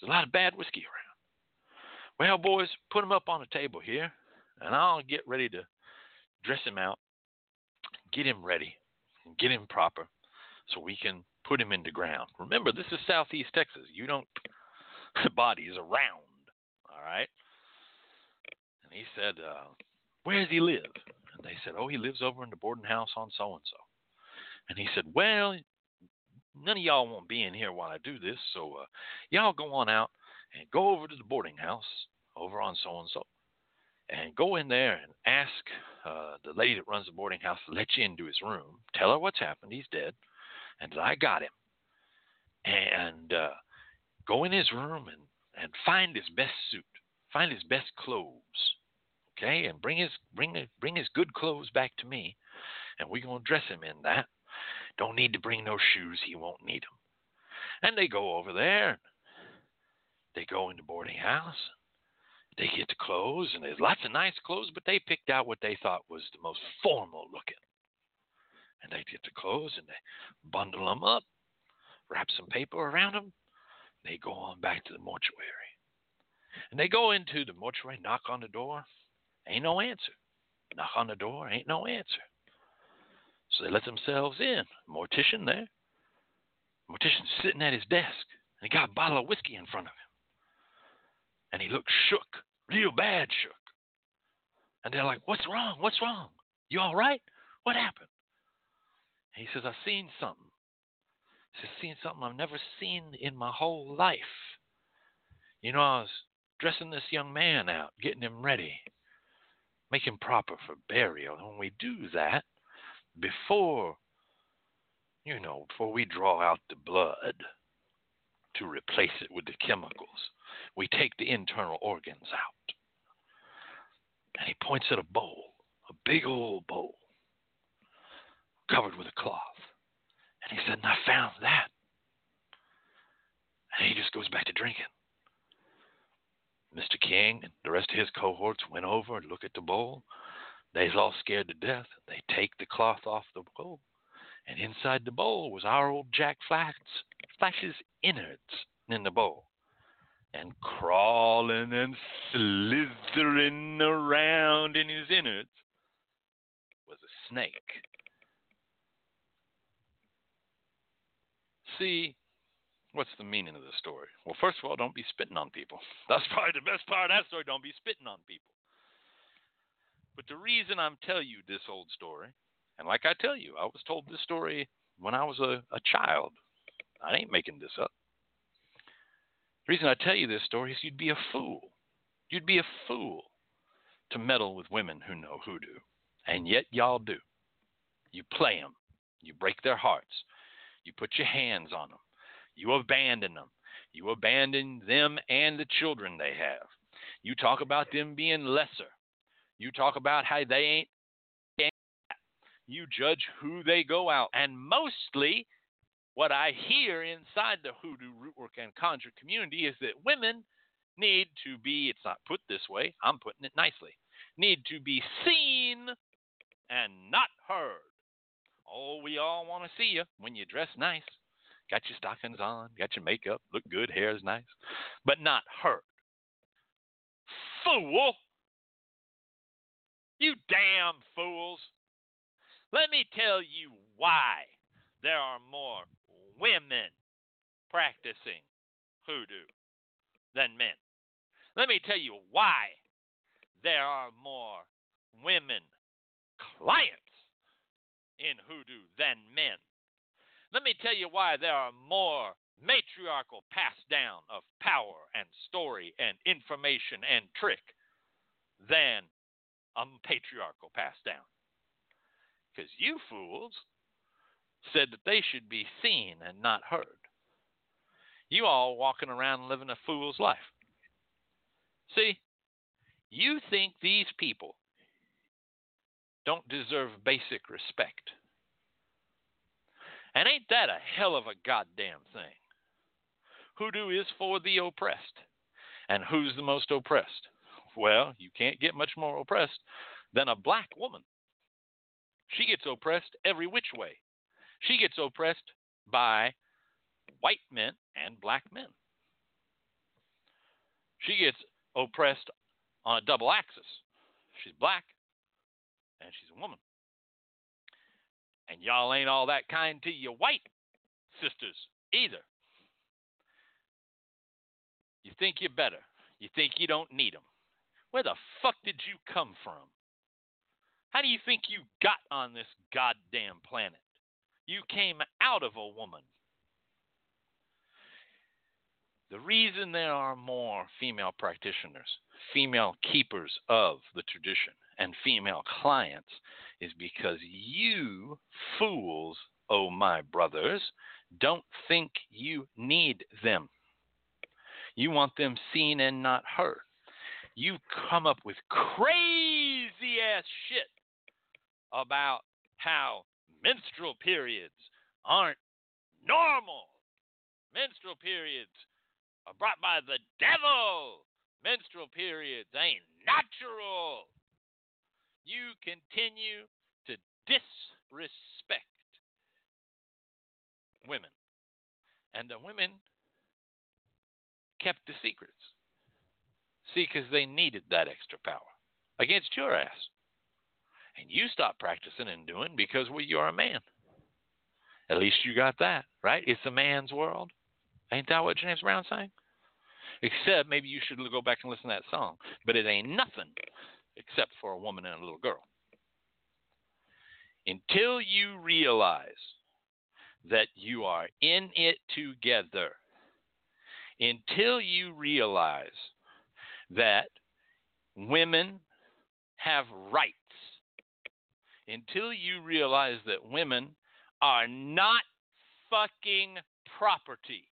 There's a lot of bad whiskey around. Well, boys, put him up on the table here, and I'll get ready to dress him out, get him ready, and get him proper so we can put him in the ground. Remember, this is southeast Texas. You don't, is around, all right? And he said, uh, Where does he live? And they said, Oh, he lives over in the boarding house on so and so. And he said, Well, none of y'all won't be in here while I do this, so uh, y'all go on out and go over to the boarding house over on so and so and go in there and ask uh, the lady that runs the boarding house to let you into his room. Tell her what's happened. He's dead and I got him. And uh, go in his room and, and find his best suit, find his best clothes, okay, and bring his bring bring his good clothes back to me, and we're gonna dress him in that. Don't need to bring no shoes; he won't need them. And they go over there. They go into the boarding house. They get the clothes, and there's lots of nice clothes, but they picked out what they thought was the most formal looking and they get the clothes and they bundle them up, wrap some paper around them. They go on back to the mortuary. And they go into the mortuary, knock on the door. Ain't no answer. Knock on the door, ain't no answer. So they let themselves in. Mortician there. Mortician's sitting at his desk. And he got a bottle of whiskey in front of him. And he looked shook, real bad shook. And they're like, What's wrong? What's wrong? You all right? What happened? He says, I've seen something. He says, seen something I've never seen in my whole life. You know, I was dressing this young man out, getting him ready, making proper for burial. And when we do that, before, you know, before we draw out the blood to replace it with the chemicals, we take the internal organs out. And he points at a bowl, a big old bowl covered with a cloth. And he said, and I found that. And he just goes back to drinking. Mr. King and the rest of his cohorts went over and looked at the bowl. They's all scared to death. They take the cloth off the bowl, and inside the bowl was our old Jack Flash, Flash's innards in the bowl. And crawling and slithering around in his innards was a snake. See what's the meaning of the story? Well, first of all, don't be spitting on people. That's probably the best part of that story. Don't be spitting on people. But the reason I'm telling you this old story, and like I tell you, I was told this story when I was a, a child. I ain't making this up. The reason I tell you this story is you'd be a fool. You'd be a fool to meddle with women who know hoodoo. And yet y'all do. You play them. You break their hearts. You put your hands on them. You abandon them. You abandon them and the children they have. You talk about them being lesser. You talk about how they ain't. You judge who they go out. And mostly, what I hear inside the hoodoo, rootwork, and conjure community is that women need to be, it's not put this way, I'm putting it nicely, need to be seen and not heard. Oh, we all want to see you when you dress nice. Got your stockings on, got your makeup, look good, hair is nice, but not heard. Fool! You damn fools! Let me tell you why there are more women practicing hoodoo than men. Let me tell you why there are more women clients in hoodoo than men. Let me tell you why there are more matriarchal pass down of power and story and information and trick than a patriarchal pass down. Because you fools said that they should be seen and not heard. You all walking around living a fool's life. See, you think these people don't deserve basic respect. And ain't that a hell of a goddamn thing? Hoodoo is for the oppressed. And who's the most oppressed? Well, you can't get much more oppressed than a black woman. She gets oppressed every which way. She gets oppressed by white men and black men. She gets oppressed on a double axis. She's black and she's a woman. And y'all ain't all that kind to your white sisters either. You think you're better. You think you don't need them. Where the fuck did you come from? How do you think you got on this goddamn planet? You came out of a woman. The reason there are more female practitioners, female keepers of the tradition, and female clients is because you fools, oh my brothers, don't think you need them. You want them seen and not heard. You come up with crazy ass shit about how menstrual periods aren't normal. Menstrual periods are brought by the devil. Menstrual periods ain't natural. You continue to disrespect women. And the women kept the secrets. See, because they needed that extra power against your ass. And you stop practicing and doing because well, you're a man. At least you got that, right? It's a man's world. Ain't that what James Brown sang? Except maybe you should go back and listen to that song. But it ain't nothing except for a woman and a little girl. Until you realize that you are in it together, until you realize that women have rights, until you realize that women are not fucking property,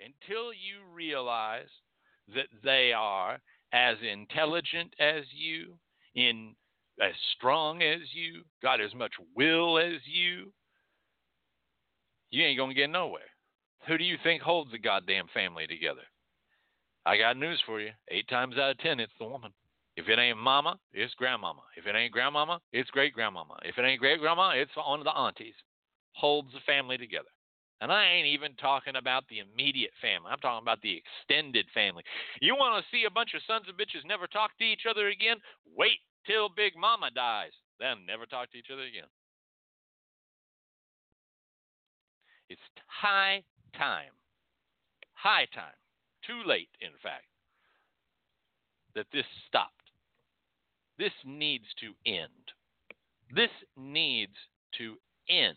until you realize that they are as intelligent as you, in as strong as you, got as much will as you, you ain't gonna get nowhere. Who do you think holds the goddamn family together? I got news for you. Eight times out of ten, it's the woman. If it ain't mama, it's grandmama. If it ain't grandmama, it's great grandmama. If it ain't great grandma, it's one of the aunties. Holds the family together. And I ain't even talking about the immediate family. I'm talking about the extended family. You want to see a bunch of sons of bitches never talk to each other again? Wait till Big Mama dies. Then never talk to each other again. It's high time, high time, too late, in fact, that this stopped. This needs to end. This needs to end.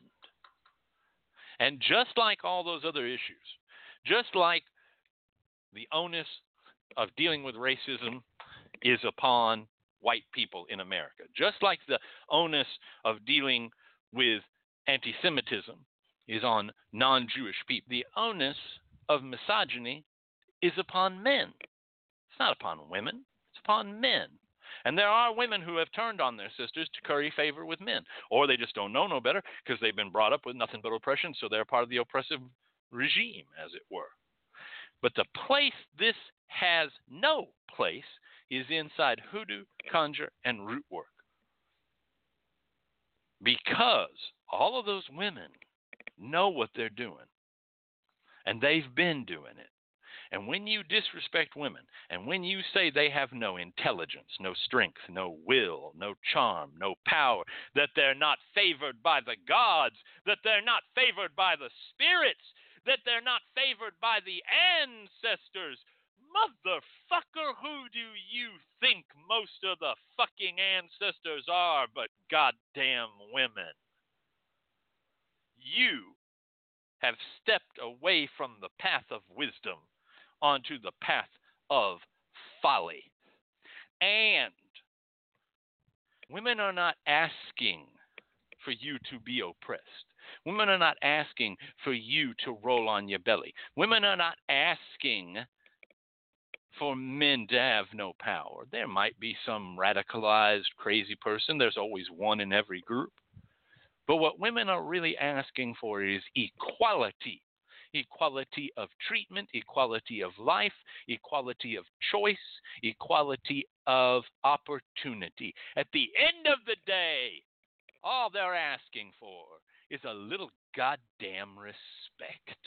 And just like all those other issues, just like the onus of dealing with racism is upon white people in America, just like the onus of dealing with anti Semitism is on non Jewish people, the onus of misogyny is upon men. It's not upon women, it's upon men. And there are women who have turned on their sisters to curry favor with men, or they just don't know no better because they've been brought up with nothing but oppression, so they're part of the oppressive regime, as it were. But the place this has no place is inside hoodoo, conjure, and root work. Because all of those women know what they're doing, and they've been doing it. And when you disrespect women, and when you say they have no intelligence, no strength, no will, no charm, no power, that they're not favored by the gods, that they're not favored by the spirits, that they're not favored by the ancestors, motherfucker, who do you think most of the fucking ancestors are but goddamn women? You have stepped away from the path of wisdom onto the path of folly. And women are not asking for you to be oppressed. Women are not asking for you to roll on your belly. Women are not asking for men to have no power. There might be some radicalized crazy person, there's always one in every group. But what women are really asking for is equality equality of treatment, equality of life, equality of choice, equality of opportunity. At the end of the day, all they're asking for is a little goddamn respect.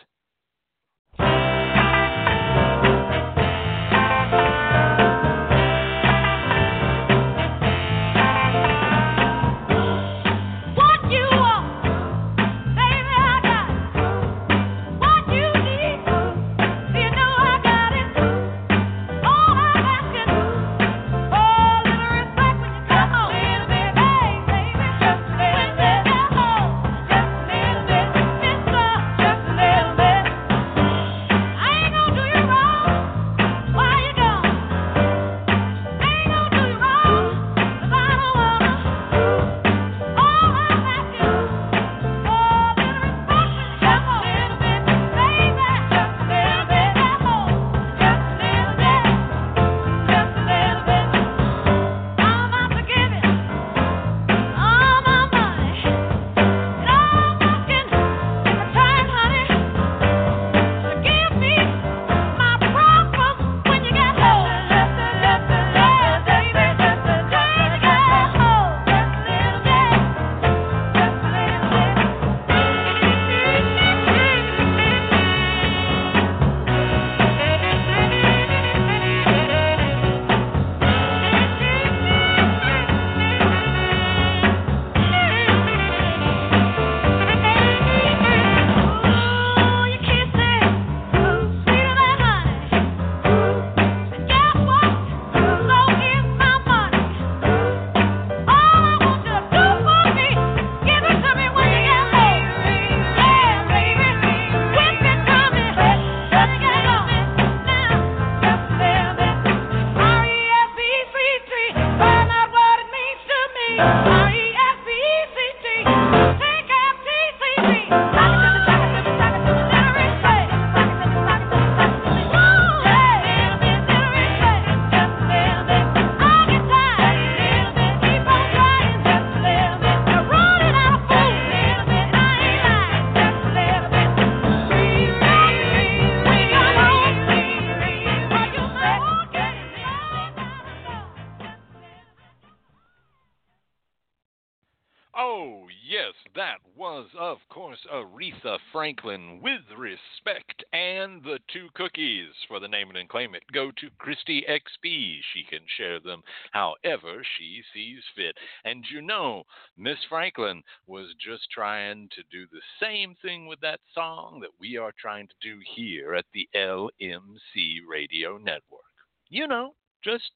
Franklin with respect and the two cookies. For the name it and claim it, go to Christy XP. She can share them however she sees fit. And you know, Miss Franklin was just trying to do the same thing with that song that we are trying to do here at the LMC Radio Network. You know, just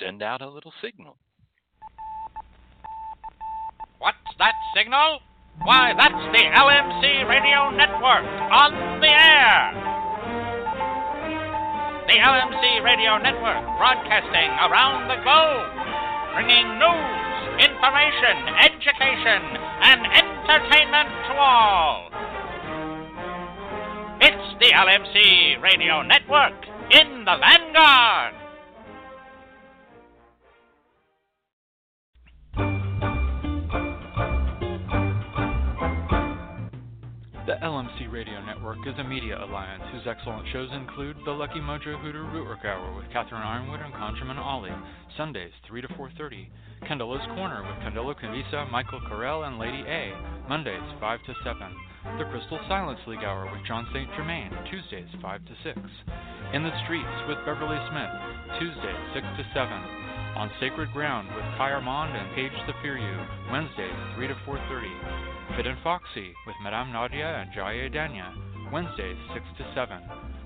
send out a little signal. What's that signal? Why, that's the LMC Radio Network on the air. The LMC Radio Network broadcasting around the globe, bringing news, information, education, and entertainment to all. It's the LMC Radio Network in the Vanguard. The LMC Radio Network is a media alliance whose excellent shows include The Lucky Mojo Hoodoo Rootwork Hour with Catherine Yronwode and Conjurman Ollie, Sundays 3 to 4.30. Candelo's Corner with Candelo Cavisa, Michael Carell, and Lady A, Mondays 5 to 7. The Crystal Silence League Hour with John St. Germain, Tuesdays 5 to 6. In the Streets with Beverly Smith, Tuesdays 6 to 7. On Sacred Ground with Kai Armand and Paige Zafiriou, Wednesdays 3 to 4.30. Fit and Foxy with Madame Nadia and Jaya Danya, Wednesdays 6 to 7.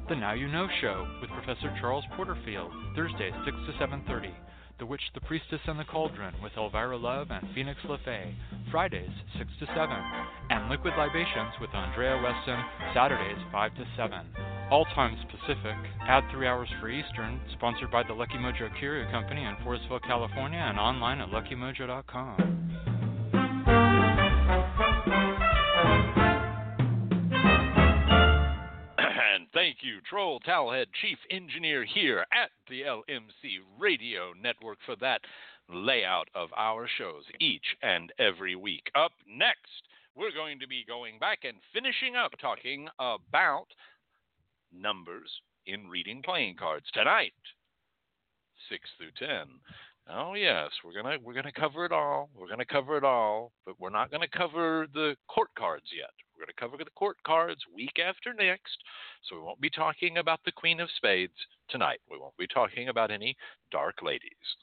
The Now You Know Show with Professor Charles Porterfield, Thursdays 6 to 7.30. The Witch, the Priestess, and the Cauldron with Elvira Love and Phoenix LeFae, Fridays 6 to 7. And Liquid Libations with Andrea Weston, Saturdays 5 to 7. All times Pacific, add 3 hours for Eastern, sponsored by the Lucky Mojo Curio Company in Forestville, California, and online at luckymojo.com. thank you, Troll Talhead, Chief Engineer here at the LMC Radio Network, for that layout of our shows each and every week. Up next, we're going to be going back and finishing up talking about numbers in reading playing cards tonight, six through ten. Oh yes, we're gonna we're gonna cover it all. We're gonna cover it all, but we're not gonna cover the court cards yet. We're gonna cover the court cards week after next. So we won't be talking about the Queen of Spades tonight. We won't be talking about any dark ladies.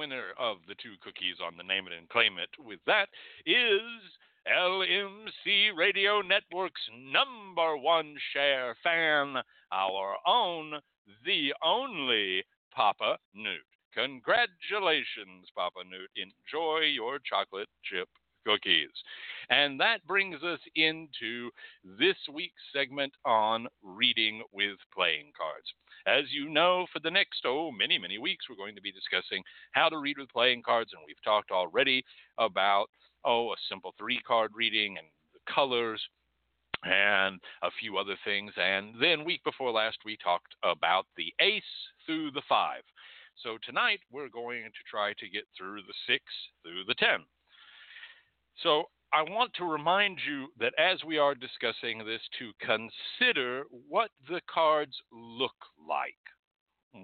Winner of the two cookies on the Name It and Claim It with that is LMC Radio Network's number one share fan, our own, the only Papa Newt. Congratulations, Papa Newt. Enjoy your chocolate chip cookies. And that brings us into this week's segment on reading with playing cards. As you know, for the next, oh, many, many weeks, we're going to be discussing how to read with playing cards. And we've talked already about, oh, a simple three card reading and the colors and a few other things. And then, week before last, we talked about the ace through the five. So tonight, we're going to try to get through the six through the ten. So I want to remind you that as we are discussing this, to consider what the cards look like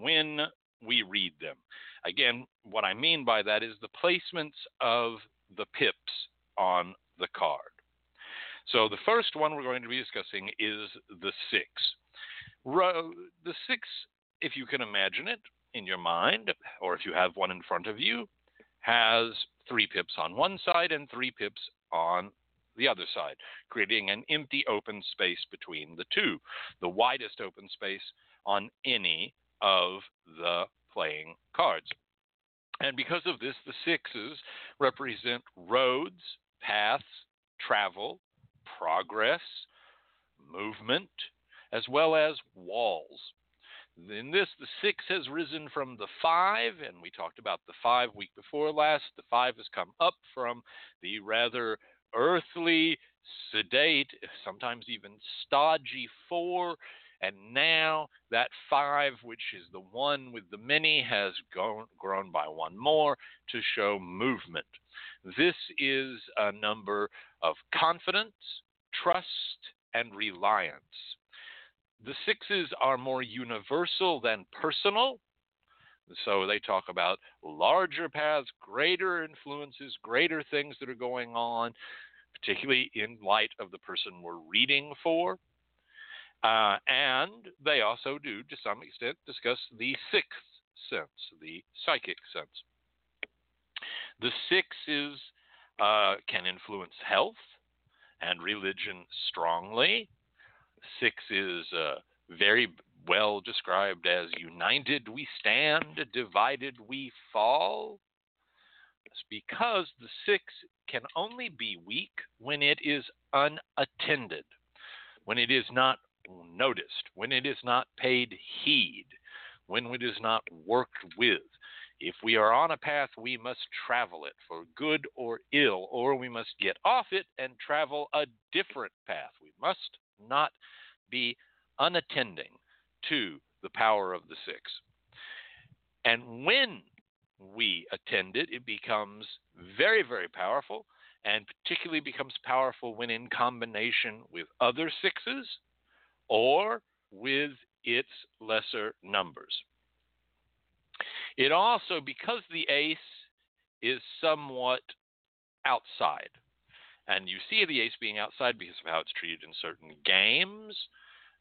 when we read them. Again, what I mean by that is the placements of the pips on the card. So the first one we're going to be discussing is the six. The six, if you can imagine it in your mind, or if you have one in front of you, has three pips on one side and three pips on the other side, creating an empty open space between the two, the widest open space on any of the playing cards. And because of this, the sixes represent roads, paths, travel, progress, movement, as well as walls. In this, the six has risen from the five, and we talked about the five week before last. The five has come up from the rather earthly, sedate, sometimes even stodgy four, and now that five, which is the one with the many, has grown, grown by one more to show movement. This is a number of confidence, trust, and reliance. The sixes are more universal than personal. So they talk about larger paths, greater influences, greater things that are going on, particularly in light of the person we're reading for. Uh, and they also do, to some extent, discuss the sixth sense, the psychic sense. The sixes uh, can influence health and religion strongly. Six is uh, very well described as united we stand, divided we fall. It's because the six can only be weak when it is unattended, when it is not noticed, when it is not paid heed, when it is not worked with. If we are on a path, we must travel it for good or ill, or we must get off it and travel a different path. We must not be unattending to the power of the six. And when we attend it, it becomes very, very powerful, and particularly becomes powerful when in combination with other sixes or with its lesser numbers. It also, because the ace is somewhat outside, and you see the ace being outside because of how it's treated in certain games,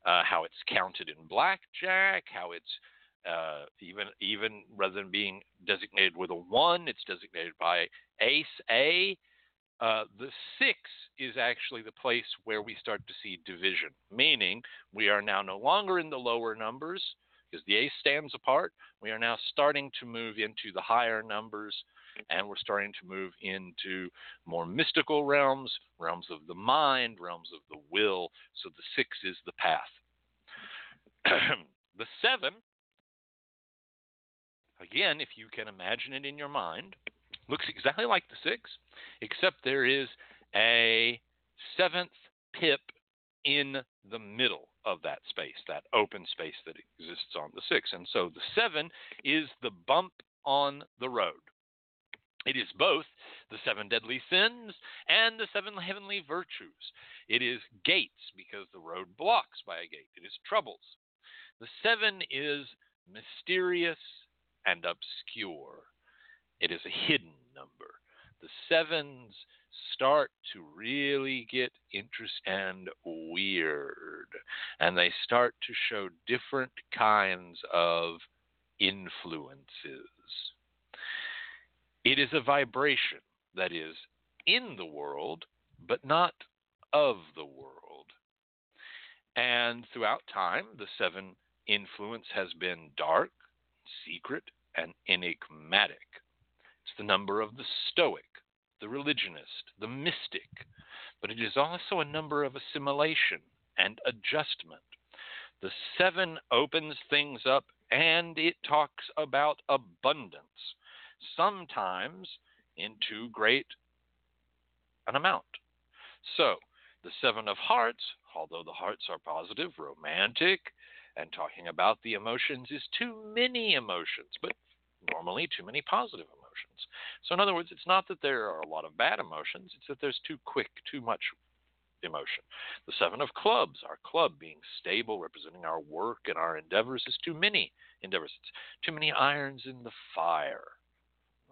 uh, how it's counted in blackjack, how it's uh, even even rather than being designated with a one, it's designated by ace A. Uh, the six is actually the place where we start to see division, meaning we are now no longer in the lower numbers because the ace stands apart. We are now starting to move into the higher numbers and we're starting to move into more mystical realms, realms of the mind, realms of the will. So the six is the path. the seven, again, if you can imagine it in your mind, looks exactly like the six, except there is a seventh pip in the middle of that space, that open space that exists on the six. And so the seven is the bump on the road. It is both the seven deadly sins and the seven heavenly virtues. It is gates because the road blocks by a gate. It is troubles. The seven is mysterious and obscure. It is a hidden number. The sevens start to really get interesting and weird. And they start to show different kinds of influences. It is a vibration that is in the world, but not of the world. And throughout time, the seven influence has been dark, secret, and enigmatic. It's the number of the Stoic, the religionist, the mystic, but it is also a number of assimilation and adjustment. The seven opens things up and it talks about abundance, sometimes in too great an amount. So, the seven of hearts, although the hearts are positive, romantic, and talking about the emotions is too many emotions, but normally too many positive emotions. So, in other words, it's not that there are a lot of bad emotions, it's that there's too quick, too much emotion. The seven of clubs, our club being stable, representing our work and our endeavors, is too many endeavors. It's too many irons in the fire.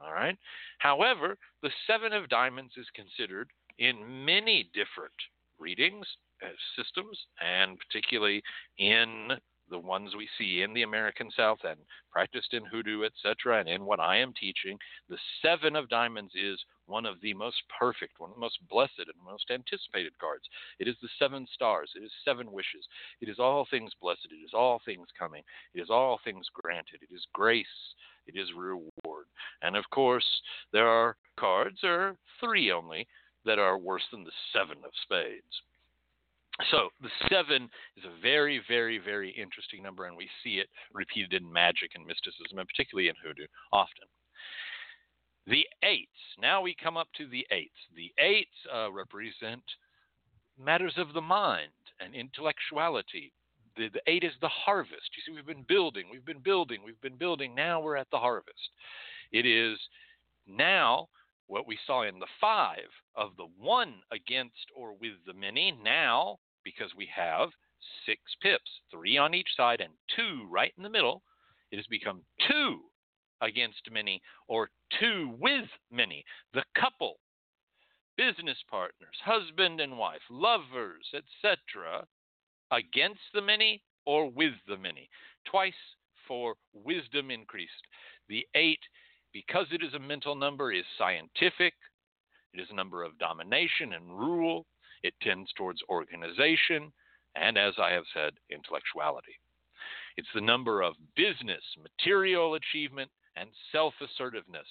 All right. However, the seven of diamonds is considered in many different readings, uh, systems, and particularly in the ones we see in the American South and practiced in hoodoo, etc., and in what I am teaching, the seven of diamonds is one of the most perfect, one of the most blessed, and most anticipated cards. It is the seven stars. It is seven wishes. It is all things blessed. It is all things coming. It is all things granted. It is grace. It is reward. And of course, there are cards, are three only, that are worse than the seven of spades. So the seven is a very, very, very interesting number, and we see it repeated in magic and mysticism, and particularly in hoodoo often. The eights. Now we come up to the eights. The eights uh, represent matters of the mind and intellectuality. The, the eight is the harvest. You see, we've been building, we've been building, we've been building. Now we're at the harvest. It is now what we saw in the five of the one against or with the many. Now, because we have six pips, three on each side and two right in the middle, it has become two against many or two with many. The couple, business partners, husband and wife, lovers, etc., against the many or with the many. Twice for wisdom increased. The eight because it is a mental number, is scientific. It is a number of domination and rule. It tends towards organization, and as I have said, intellectuality. It's the number of business, material achievement, and self assertiveness,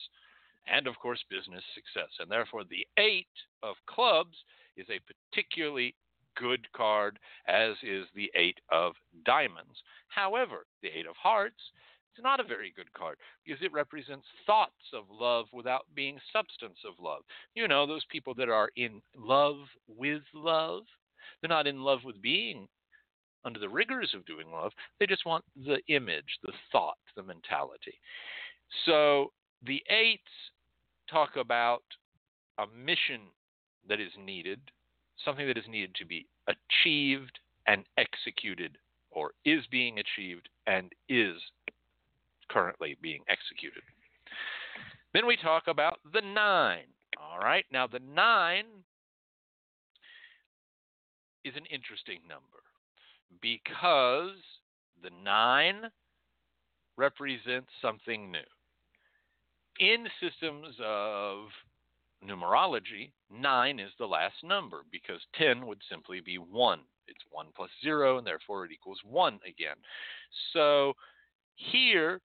and of course, business success. And therefore, the eight of clubs is a particularly good card, as is the eight of diamonds. However, the eight of hearts it's not a very good card because it represents thoughts of love without being substance of love. You know, those people that are in love with love, they're not in love with being under the rigors of doing love. They just want the image, the thought, the mentality. So the eights talk about a mission that is needed, something that is needed to be achieved and executed, or is being achieved and is currently being executed. Then we talk about the nine. All right, now the nine is an interesting number because the nine represents something new. In systems of numerology, 9 is the last number because 10 would simply be 1. It's 1 plus 0, and therefore it equals 1 again. So here,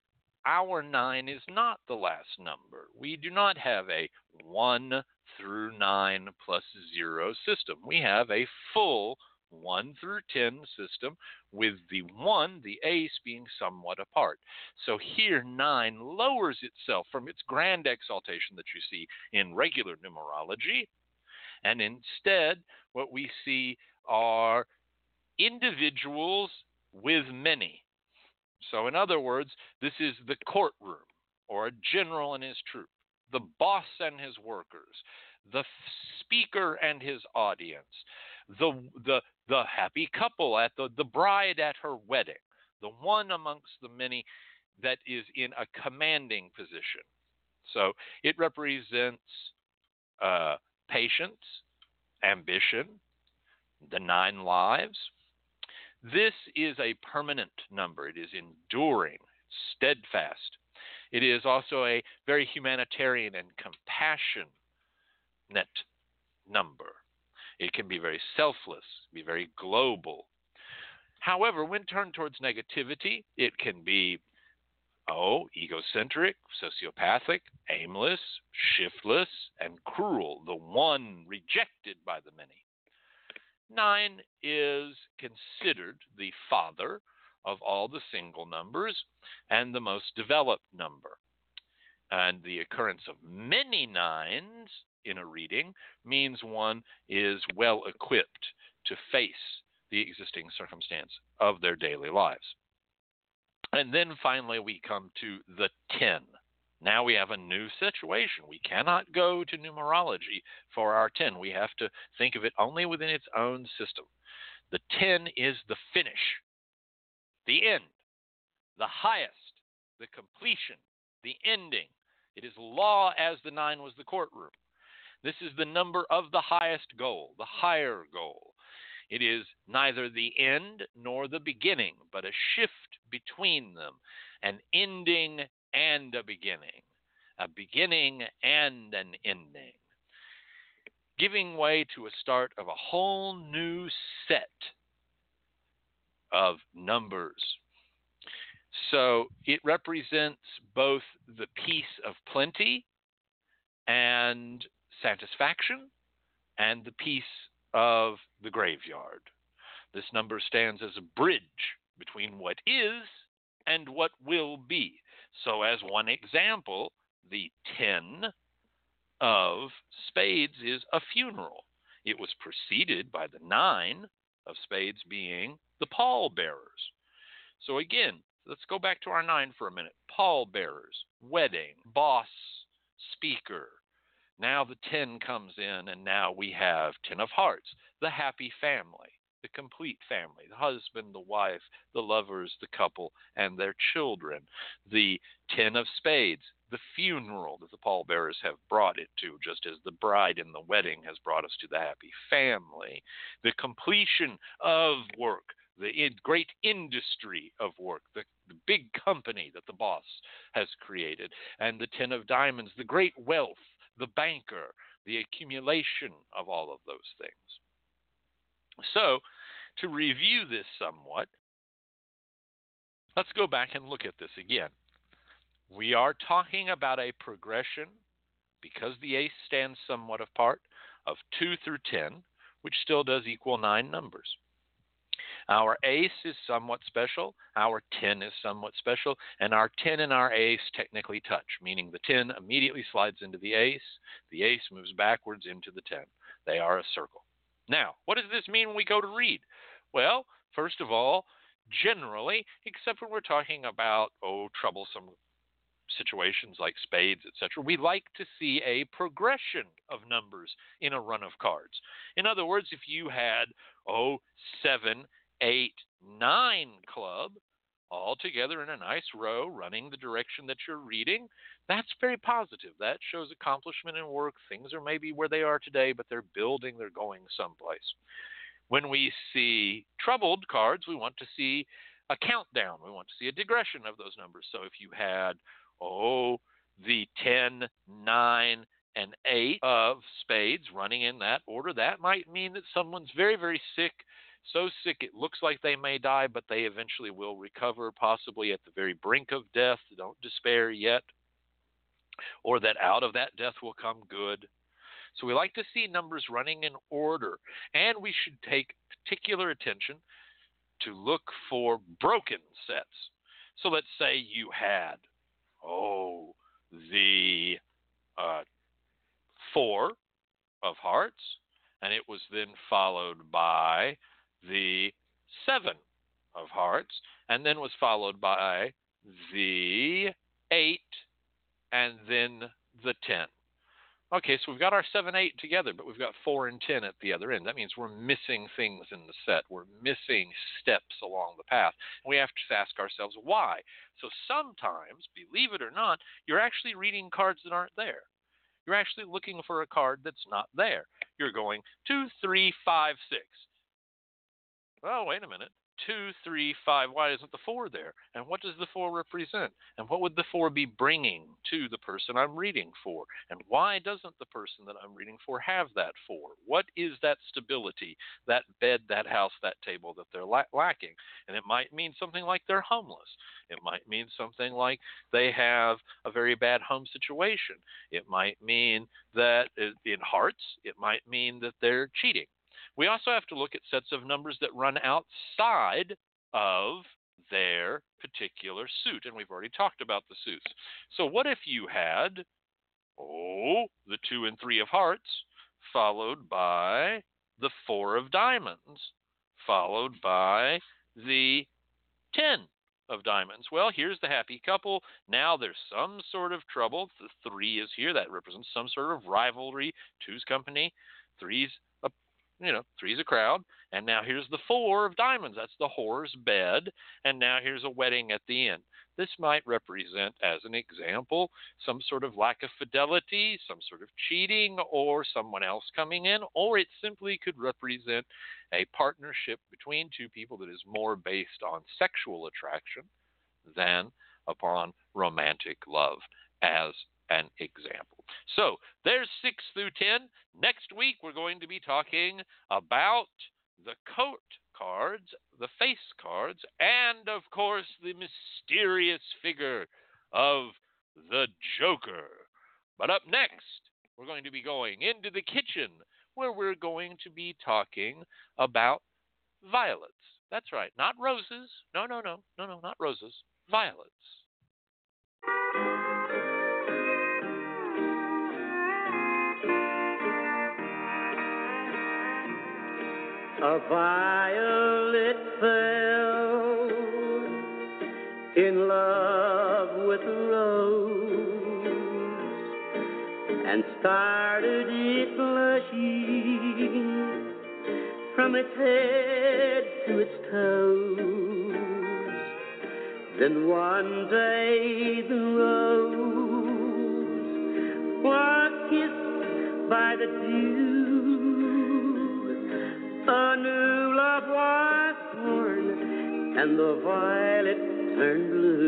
our 9 is not the last number. We do not have a 1 through 9 plus 0 system. We have a full 1 through 10 system with the 1, the ace, being somewhat apart. So here 9 lowers itself from its grand exaltation that you see in regular numerology. And instead, what we see are individuals with many. So, in other words, this is the courtroom or a general and his troop, the boss and his workers, the speaker and his audience, the, the, the happy couple at the, the bride at her wedding, the one amongst the many that is in a commanding position. So it represents uh, patience, ambition, the nine lives. This is a permanent number. It is enduring, steadfast. It is also a very humanitarian and compassionate number. It can be very selfless, be very global. However, when turned towards negativity, it can be oh, egocentric, sociopathic, aimless, shiftless, and cruel, the one rejected by the many. Nine is considered the father of all the single numbers and the most developed number. And the occurrence of many nines in a reading means one is well equipped to face the existing circumstance of their daily lives. And then finally, we come to the 10. Now we have a new situation. We cannot go to numerology for our 10. We have to think of it only within its own system. The 10 is the finish, the end, the highest, the completion, the ending. It is law as the 9 was the courtroom. This is the number of the highest goal, the higher goal. It is neither the end nor the beginning, but a shift between them, an ending and a beginning, a beginning and an ending, giving way to a start of a whole new set of numbers. So it represents both the peace of plenty and satisfaction and the peace of the graveyard. This number stands as a bridge between what is and what will be. So, as one example, the 10 of spades is a funeral. It was preceded by the 9 of spades being the pallbearers. So, again, let's go back to our 9 for a minute. Pallbearers, wedding, boss, speaker, now the 10 comes in, and now we have 10 of hearts, the happy family, the complete family, the husband, the wife, the lovers, the couple, and their children. The 10 of spades, the funeral that the pallbearers have brought it to, just as the bride in the wedding has brought us to the happy family. The completion of work, the great industry of work, the, the, big company that the boss has created, and the Ten of Diamonds, the great wealth the banker, the accumulation of all of those things. So, to review this somewhat, let's go back and look at this again. We are talking about a progression, because the ace stands somewhat apart, of 2 through 10, which still does equal 9 numbers. Our ace is somewhat special, our 10 is somewhat special, and our 10 and our ace technically touch, meaning the 10 immediately slides into the ace, the ace moves backwards into the 10. They are a circle. Now, what does this mean when we go to read? Well, first of all, generally, except when we're talking about, oh, troublesome situations like spades, etc., we like to see a progression of numbers in a run of cards. In other words, if you had, oh, seven eight, nine club all together in a nice row running the direction that you're reading, that's very positive. That shows accomplishment in work. Things are maybe where they are today, but they're building, they're going someplace. When we see troubled cards, we want to see a countdown. We want to see a digression of those numbers. So if you had, oh, the 10, 9, and 8 of spades running in that order, that might mean that someone's very, very sick so sick it looks like they may die, but they eventually will recover, possibly at the very brink of death. Don't despair yet. Or that out of that death will come good. So we like to see numbers running in order, and we should take particular attention to look for broken sets. So let's say you had, oh, the uh, four of hearts, and it was then followed by the seven of hearts, and then was followed by the eight, and then the ten. Okay, so we've got our seven, eight together, but we've got four and ten at the other end. That means we're missing things in the set. We're missing steps along the path. We have to ask ourselves why. So sometimes, believe it or not, you're actually reading cards that aren't there. You're actually looking for a card that's not there. You're going two, three, five, six. Oh, wait a minute. Two, three, five. Why isn't the four there? And what does the four represent? And what would the four be bringing to the person I'm reading for? And why doesn't the person that I'm reading for have that four? What is that stability, that bed, that house, that table that they're la- lacking? And it might mean something like they're homeless. It might mean something like they have a very bad home situation. It might mean that uh, in hearts, it might mean that they're cheating. We also have to look at sets of numbers that run outside of their particular suit. And we've already talked about the suits. So, what if you had, oh, the two and three of hearts, followed by the four of diamonds, followed by the 10 of diamonds. Well, here's the happy couple. Now there's some sort of trouble. The three is here. That represents some sort of rivalry. Two's company. Three's you know, three's a crowd. And now here's the four of diamonds. That's the whore's bed. And now here's a wedding at the end. This might represent, as an example, some sort of lack of fidelity, some sort of cheating, or someone else coming in, or it simply could represent a partnership between two people that is more based on sexual attraction than upon romantic love, as an example. So there's 6 through 10. Next week, we're going to be talking about the coat cards, the face cards, and of course, the mysterious figure of the Joker. But up next, we're going to be going into the kitchen where we're going to be talking about violets. That's right, not roses. No, no, no, no, no, not roses. Violets. A violet fell in love with a rose and started it blushing from its head to its toes. Then one day the rose was kissed by the dew. A new love was born, and the violet turned blue.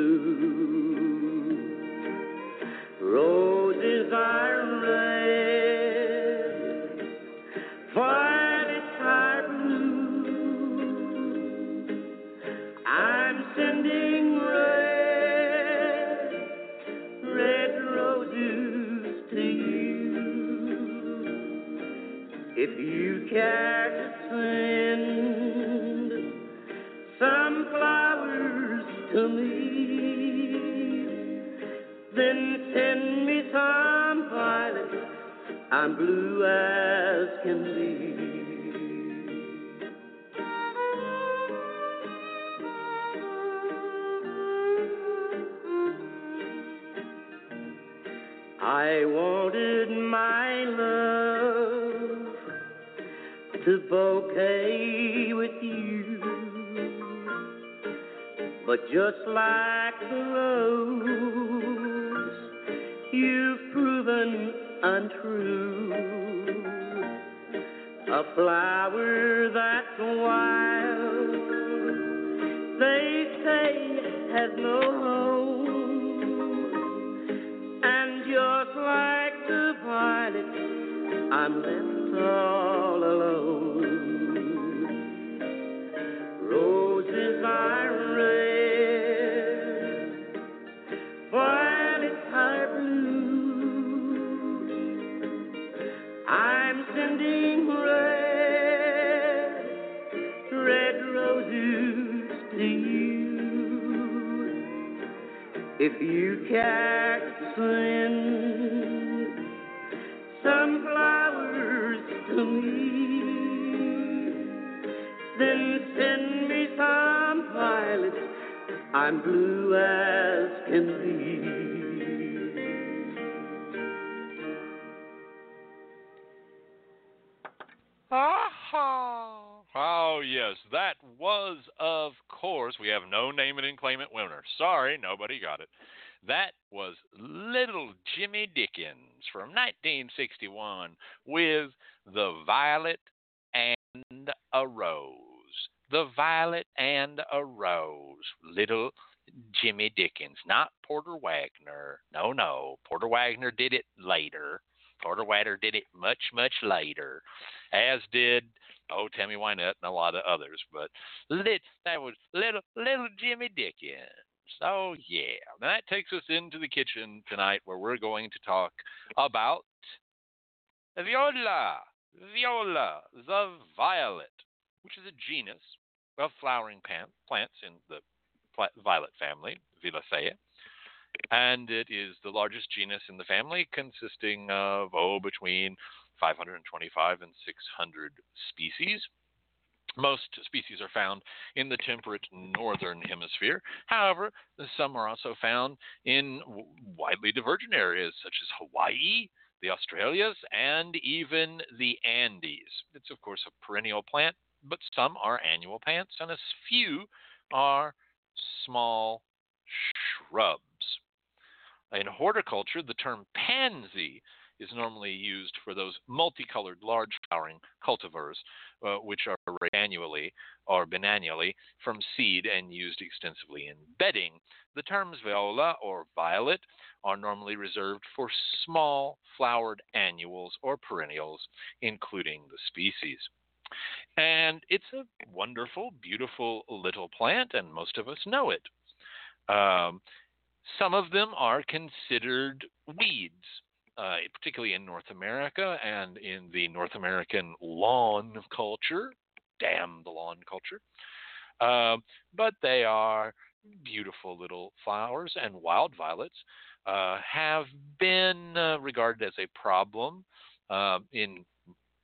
Roses are red, to me, then send me some violets. I'm blue as can be. I wanted my love to bouquet with but just like the rose, you've proven untrue. A flower that's wild, they say has no home, and just like the violet, I'm left alone. You care to some flowers to me, then send me some violets. I'm blue as can be. Aha! Oh, yes, that was, of course, we have no name it and claim it winner. Sorry, nobody got it. That was Little Jimmy Dickens from 1961 with The Violet and a Rose. The Violet and a Rose. Little Jimmy Dickens, not Porter Wagoner. No, no. Porter Wagoner did it later. Porter Wagoner did it much, much later, as did oh Tammy Wynette and a lot of others. But lit, that was little little Jimmy Dickens. So yeah, now that takes us into the kitchen tonight, where we're going to talk about viola, viola, the violet, which is a genus of flowering plants in the violet family, Violaceae. And it is the largest genus in the family, consisting of, oh, between 525 and 600 species. Most species are found in the temperate northern hemisphere. However, some are also found in widely divergent areas such as Hawaii, the Australias, and even the Andes. It's, of course, a perennial plant, but some are annual plants, and a few are small shrubs. In horticulture, the term pansy is normally used for those multicolored large flowering cultivars, uh, which are raised annually or biennially from seed and used extensively in bedding. The terms viola or violet are normally reserved for small flowered annuals or perennials, including the species. And it's a wonderful, beautiful little plant, and most of us know it. Um, some of them are considered weeds, uh, particularly in North America and in the North American lawn culture. Damn the lawn culture. Uh, but they are beautiful little flowers, and wild violets uh, have been uh, regarded as a problem uh, in,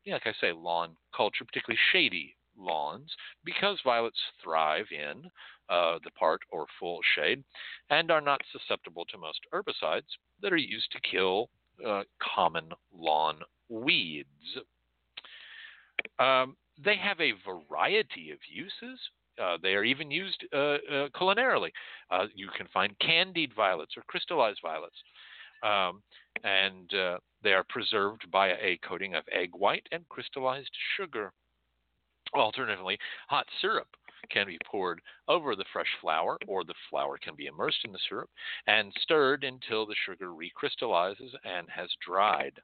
like I say, lawn culture, particularly shady lawns, because violets thrive in uh, the part or full shade and are not susceptible to most herbicides that are used to kill uh, common lawn weeds. Um, they have a variety of uses. Uh, they are even used uh, uh, culinarily. Uh, you can find candied violets or crystallized violets. Um, and they are preserved by a coating of egg white and crystallized sugar. Alternatively, hot syrup can be poured over the fresh flower, or the flower can be immersed in the syrup and stirred until the sugar recrystallizes and has dried.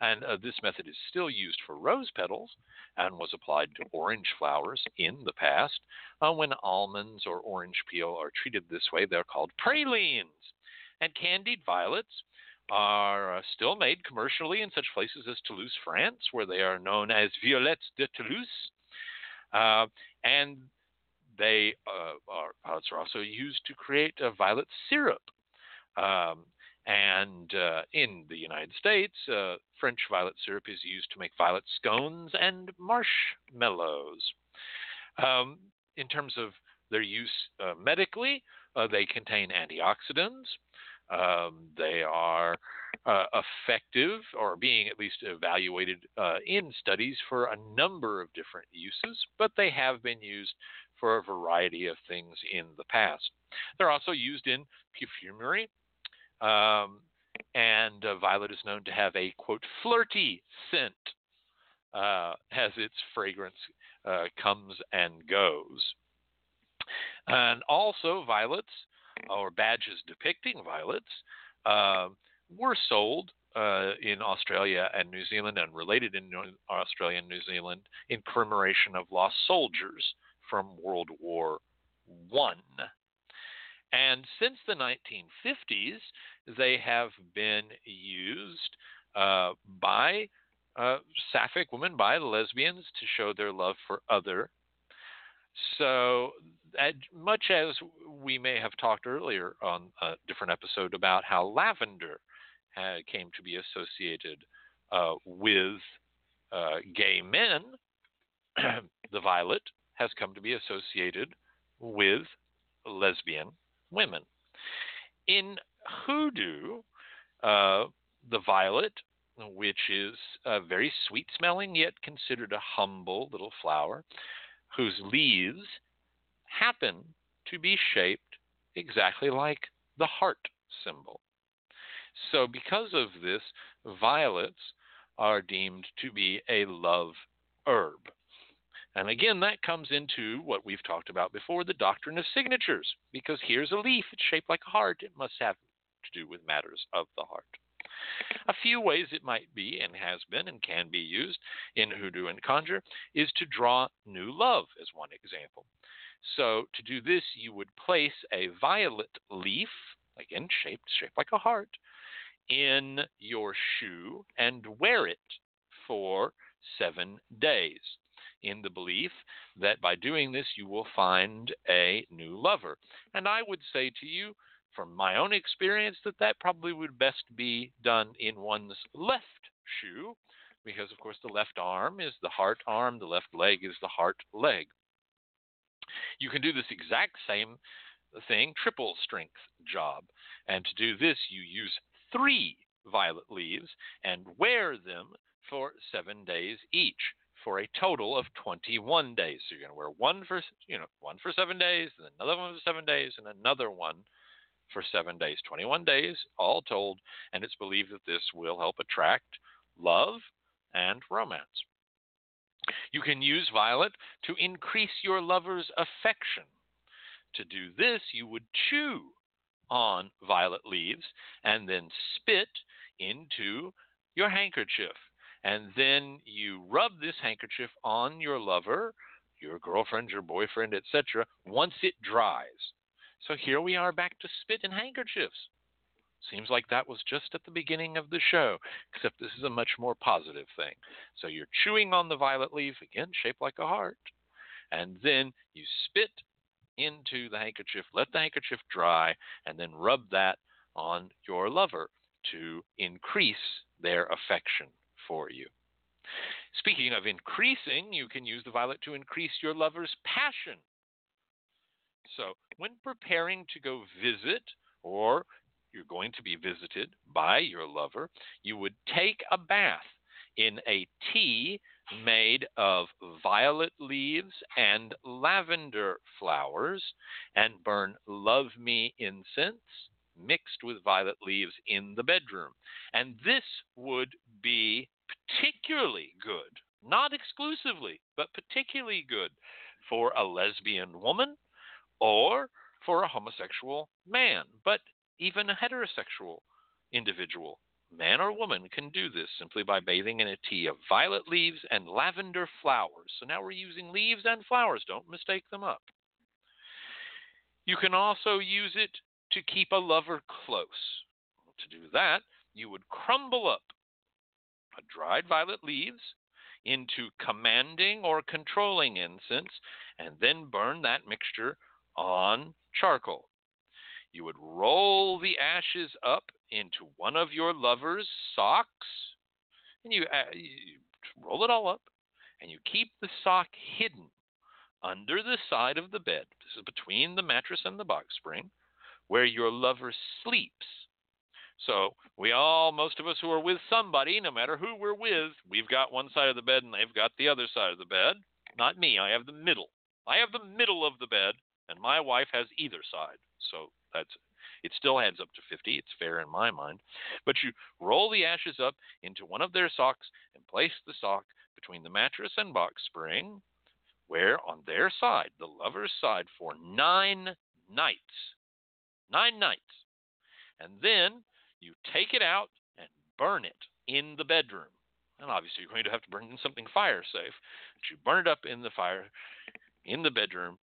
And uh, this method is still used for rose petals and was applied to orange flowers in the past. Uh, when almonds or orange peel are treated this way, they're called pralines. And candied violets are uh, still made commercially in such places as Toulouse, France, where they are known as violettes de Toulouse. Uh, and they uh, are, are, also used to create a violet syrup. Um, and uh, in the United States, uh, French violet syrup is used to make violet scones and marshmallows. Um, in terms of their use uh, medically, uh, they contain antioxidants. Um, they are uh, effective or being at least evaluated uh, in studies for a number of different uses, but they have been used for a variety of things in the past. They're also used in perfumery, um, and uh, violet is known to have a quote flirty scent uh, as its fragrance uh, comes and goes. And also, violets or badges depicting violets uh, were sold uh, in Australia and New Zealand and related in Australia and New Zealand in commemoration of lost soldiers from World War One. And since the 1950s, they have been used uh, by uh, sapphic women, by lesbians, to show their love for other. So, as much as we may have talked earlier on a different episode about how lavender came to be associated uh, with uh, gay men, the violet has come to be associated with lesbian women. In hoodoo, uh, the violet, which is uh, very sweet smelling yet considered a humble little flower, whose leaves happen to be shaped exactly like the heart symbol. So, because of this, violets are deemed to be a love herb. And again, that comes into what we've talked about before the doctrine of signatures, because here's a leaf, it's shaped like a heart, it must have to do with matters of the heart. A few ways it might be, and has been, and can be used in hoodoo and conjure, is to draw new love, as one example. So, to do this, you would place a violet leaf, again shaped shaped like a heart, in your shoe and wear it for seven days in the belief that by doing this you will find a new lover. And I would say to you, from my own experience, that that probably would best be done in one's left shoe, because of course the left arm is the heart arm, the left leg is the heart leg. You can do this exact same thing, triple strength job. And to do this, you use three violet leaves and wear them for seven days each for a total of 21 days. So you're going to wear one for, you know, one for seven days, and another one for seven days, and another one for seven days. 21 days, all told, and it's believed that this will help attract love and romance. You can use violet to increase your lover's affection. To do this, you would chew on violet leaves and then spit into your handkerchief and then you rub this handkerchief on your lover, your girlfriend, your boyfriend, etc., once it dries. So here we are back to spit and handkerchiefs. Seems like that was just at the beginning of the show, except this is a much more positive thing. So you're chewing on the violet leaf, again, shaped like a heart, and then you spit into the handkerchief, let the handkerchief dry, and then rub that on your lover to increase their affection for you. Speaking of increasing, you can use the violet to increase your lover's passion. So, when preparing to go visit or you're going to be visited by your lover, you would take a bath in a tea made of violet leaves and lavender flowers and burn love me incense mixed with violet leaves in the bedroom. And this would be particularly good, not exclusively, but particularly good for a lesbian woman or for a homosexual man, but even a heterosexual individual. Man or woman can do this simply by bathing in a tea of violet leaves and lavender flowers. So now we're using leaves and flowers. Don't mistake them up. You can also use it to keep a lover close. To do that, you would crumble up dried violet leaves into commanding or controlling incense and then burn that mixture on charcoal. You would roll the ashes up into one of your lover's socks and you, uh, you roll it all up and you keep the sock hidden under the side of the bed. This is between the mattress and the box spring where your lover sleeps so we all, most of us who are with somebody, no matter who we're with, we've got one side of the bed and they've got the other side of the bed. Not me. I have the middle. I have the middle of the bed, and my wife has either side. So that's it. Still adds up to 50. It's fair in my mind. But you roll the ashes up into one of their socks and place the sock between the mattress and box spring, where on their side, the lover's side, for nine nights. Nine nights. And then you take it out and burn it in the bedroom. And obviously, you're going to have to bring in something fire safe. But you burn it up in the fire, in the bedroom,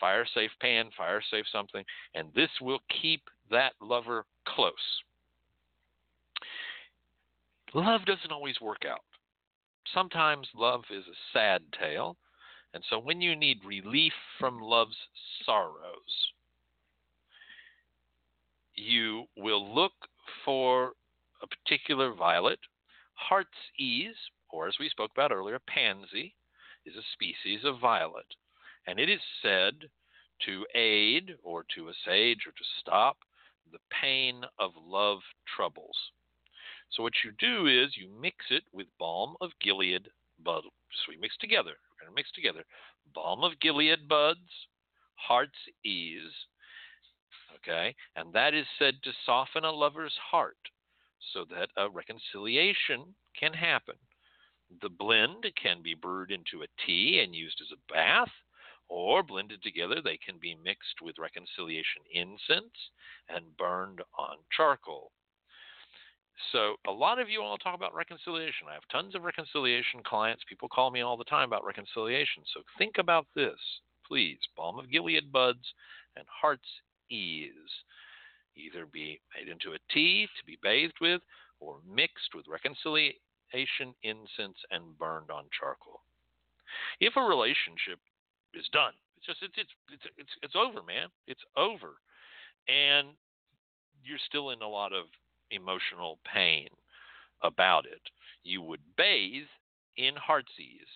fire safe pan, fire safe something, and this will keep that lover close. Love doesn't always work out. Sometimes love is a sad tale, and so when you need relief from love's sorrows, you will look for a particular violet. Heart's ease, or as we spoke about earlier, pansy, is a species of violet. And it is said to aid or to assuage or to stop the pain of love troubles. So what you do is you mix it with balm of Gilead buds. So we mix together. We're going to mix together balm of Gilead buds, heart's ease, Okay? And that is said to soften a lover's heart so that a reconciliation can happen. The blend can be brewed into a tea and used as a bath, or blended together, they can be mixed with reconciliation incense and burned on charcoal. So, a lot of you all talk about reconciliation. I have tons of reconciliation clients. People call me all the time about reconciliation. So, think about this, please. Balm of Gilead buds and heart's ease. Either be made into a tea to be bathed with or mixed with reconciliation incense and burned on charcoal. If a relationship is done, it's just it's it's it's it's, it's over, man. It's over. And you're still in a lot of emotional pain about it. You would bathe in heartsease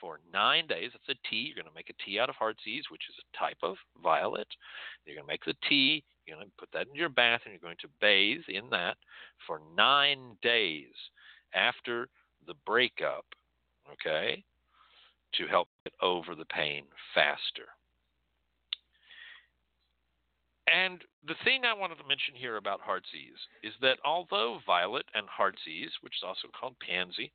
for nine days. It's a tea. You're going to make a tea out of heartsease, which is a type of violet. You're going to make the tea. You're going to put that in your bath, and you're going to bathe in that for nine days after the breakup. Okay, to help get over the pain faster. And the thing I wanted to mention here about heartsease is that although violet and heartsease, which is also called pansy,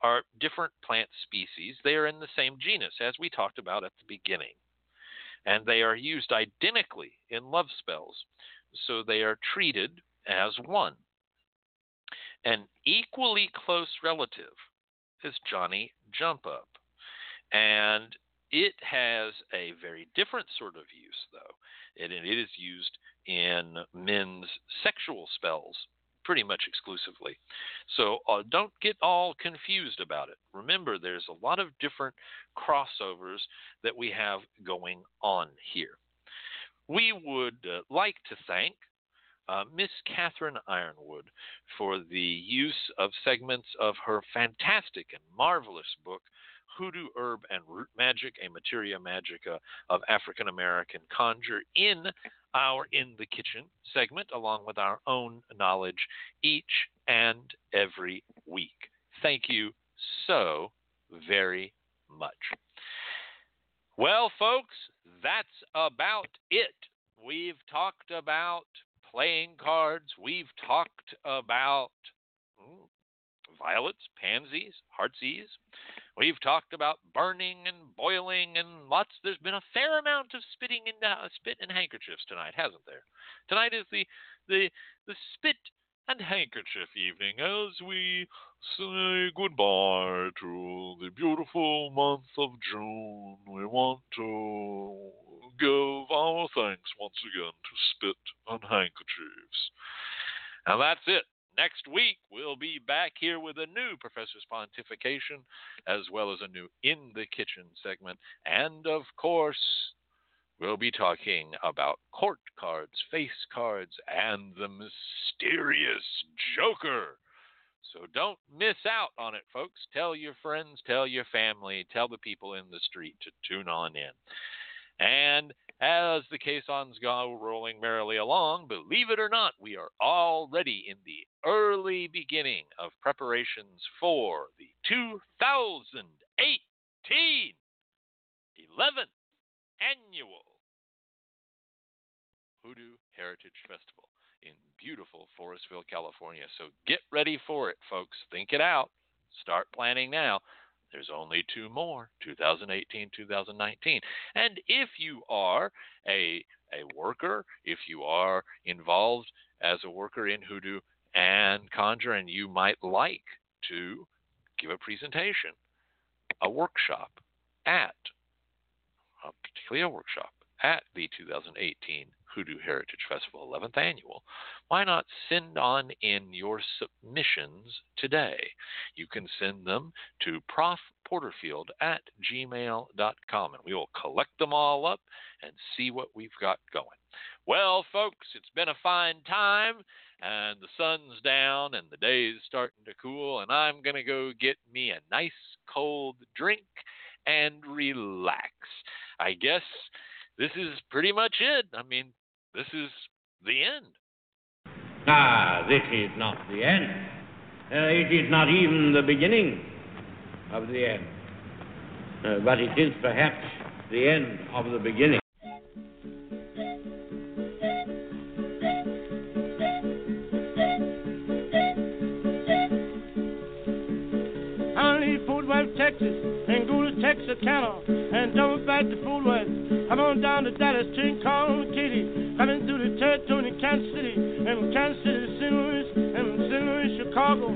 are different plant species, they are in the same genus as we talked about at the beginning. And they are used identically in love spells, so they are treated as one. An equally close relative is Johnny Jump Up. And it has a very different sort of use, though it is used in men's sexual spells pretty much exclusively. So uh, don't get all confused about it. Remember, there's a lot of different crossovers that we have going on here. We would uh, like to thank uh, Miss Catherine Yronwode for the use of segments of her fantastic and marvelous book, hoodoo herb and root magic, a materia magica of African American conjure in our In the Kitchen segment, along with our own knowledge each and every week. Thank you so very much. Well, folks, that's about it. We've talked about playing cards, we've talked about hmm, violets, pansies, heartsease. We've talked about burning and boiling and lots. There's been a fair amount of spitting in uh, spit and handkerchiefs tonight, hasn't there? Tonight is the the the spit and handkerchief evening as we say goodbye to the beautiful month of June. We want to give our thanks once again to spit and handkerchiefs. And that's it. Next week, we'll be back here with a new Professor's Pontification, as well as a new In the Kitchen segment. And of course, we'll be talking about court cards, face cards, and the mysterious Joker. So don't miss out on it, folks. Tell your friends, tell your family, tell the people in the street to tune on in. And as the caissons go rolling merrily along, believe it or not, we are already in the early beginning of preparations for the 2018 11th annual Hoodoo Heritage Festival in beautiful Forestville, California. So get ready for it, folks. Think it out. Start planning now. There's only two more 2018, 2019. And if you are a, a worker, if you are involved as a worker in Hoodoo and Conjure, and you might like to give a presentation, a workshop at, particularly a workshop at the 2018 Hoodoo Heritage Festival 11th Annual, why not send on in your submissions today? You can send them to profporterfield at gmail.com and we will collect them all up and see what we've got going. Well, folks, it's been a fine time and the sun's down and the day's starting to cool and I'm going to go get me a nice cold drink and relax. I guess this is pretty much it. I mean, this is the end. Ah, this is not the end. Uh, it is not even the beginning of the end. Uh, but it is perhaps the end of the beginning. Texas and go to Texas Texarkana and double back to Fort Worth. I'm on down to Dallas to call Kitty territory, Kansas City, and Kansas City, St. Louis, and St. Louis, Chicago,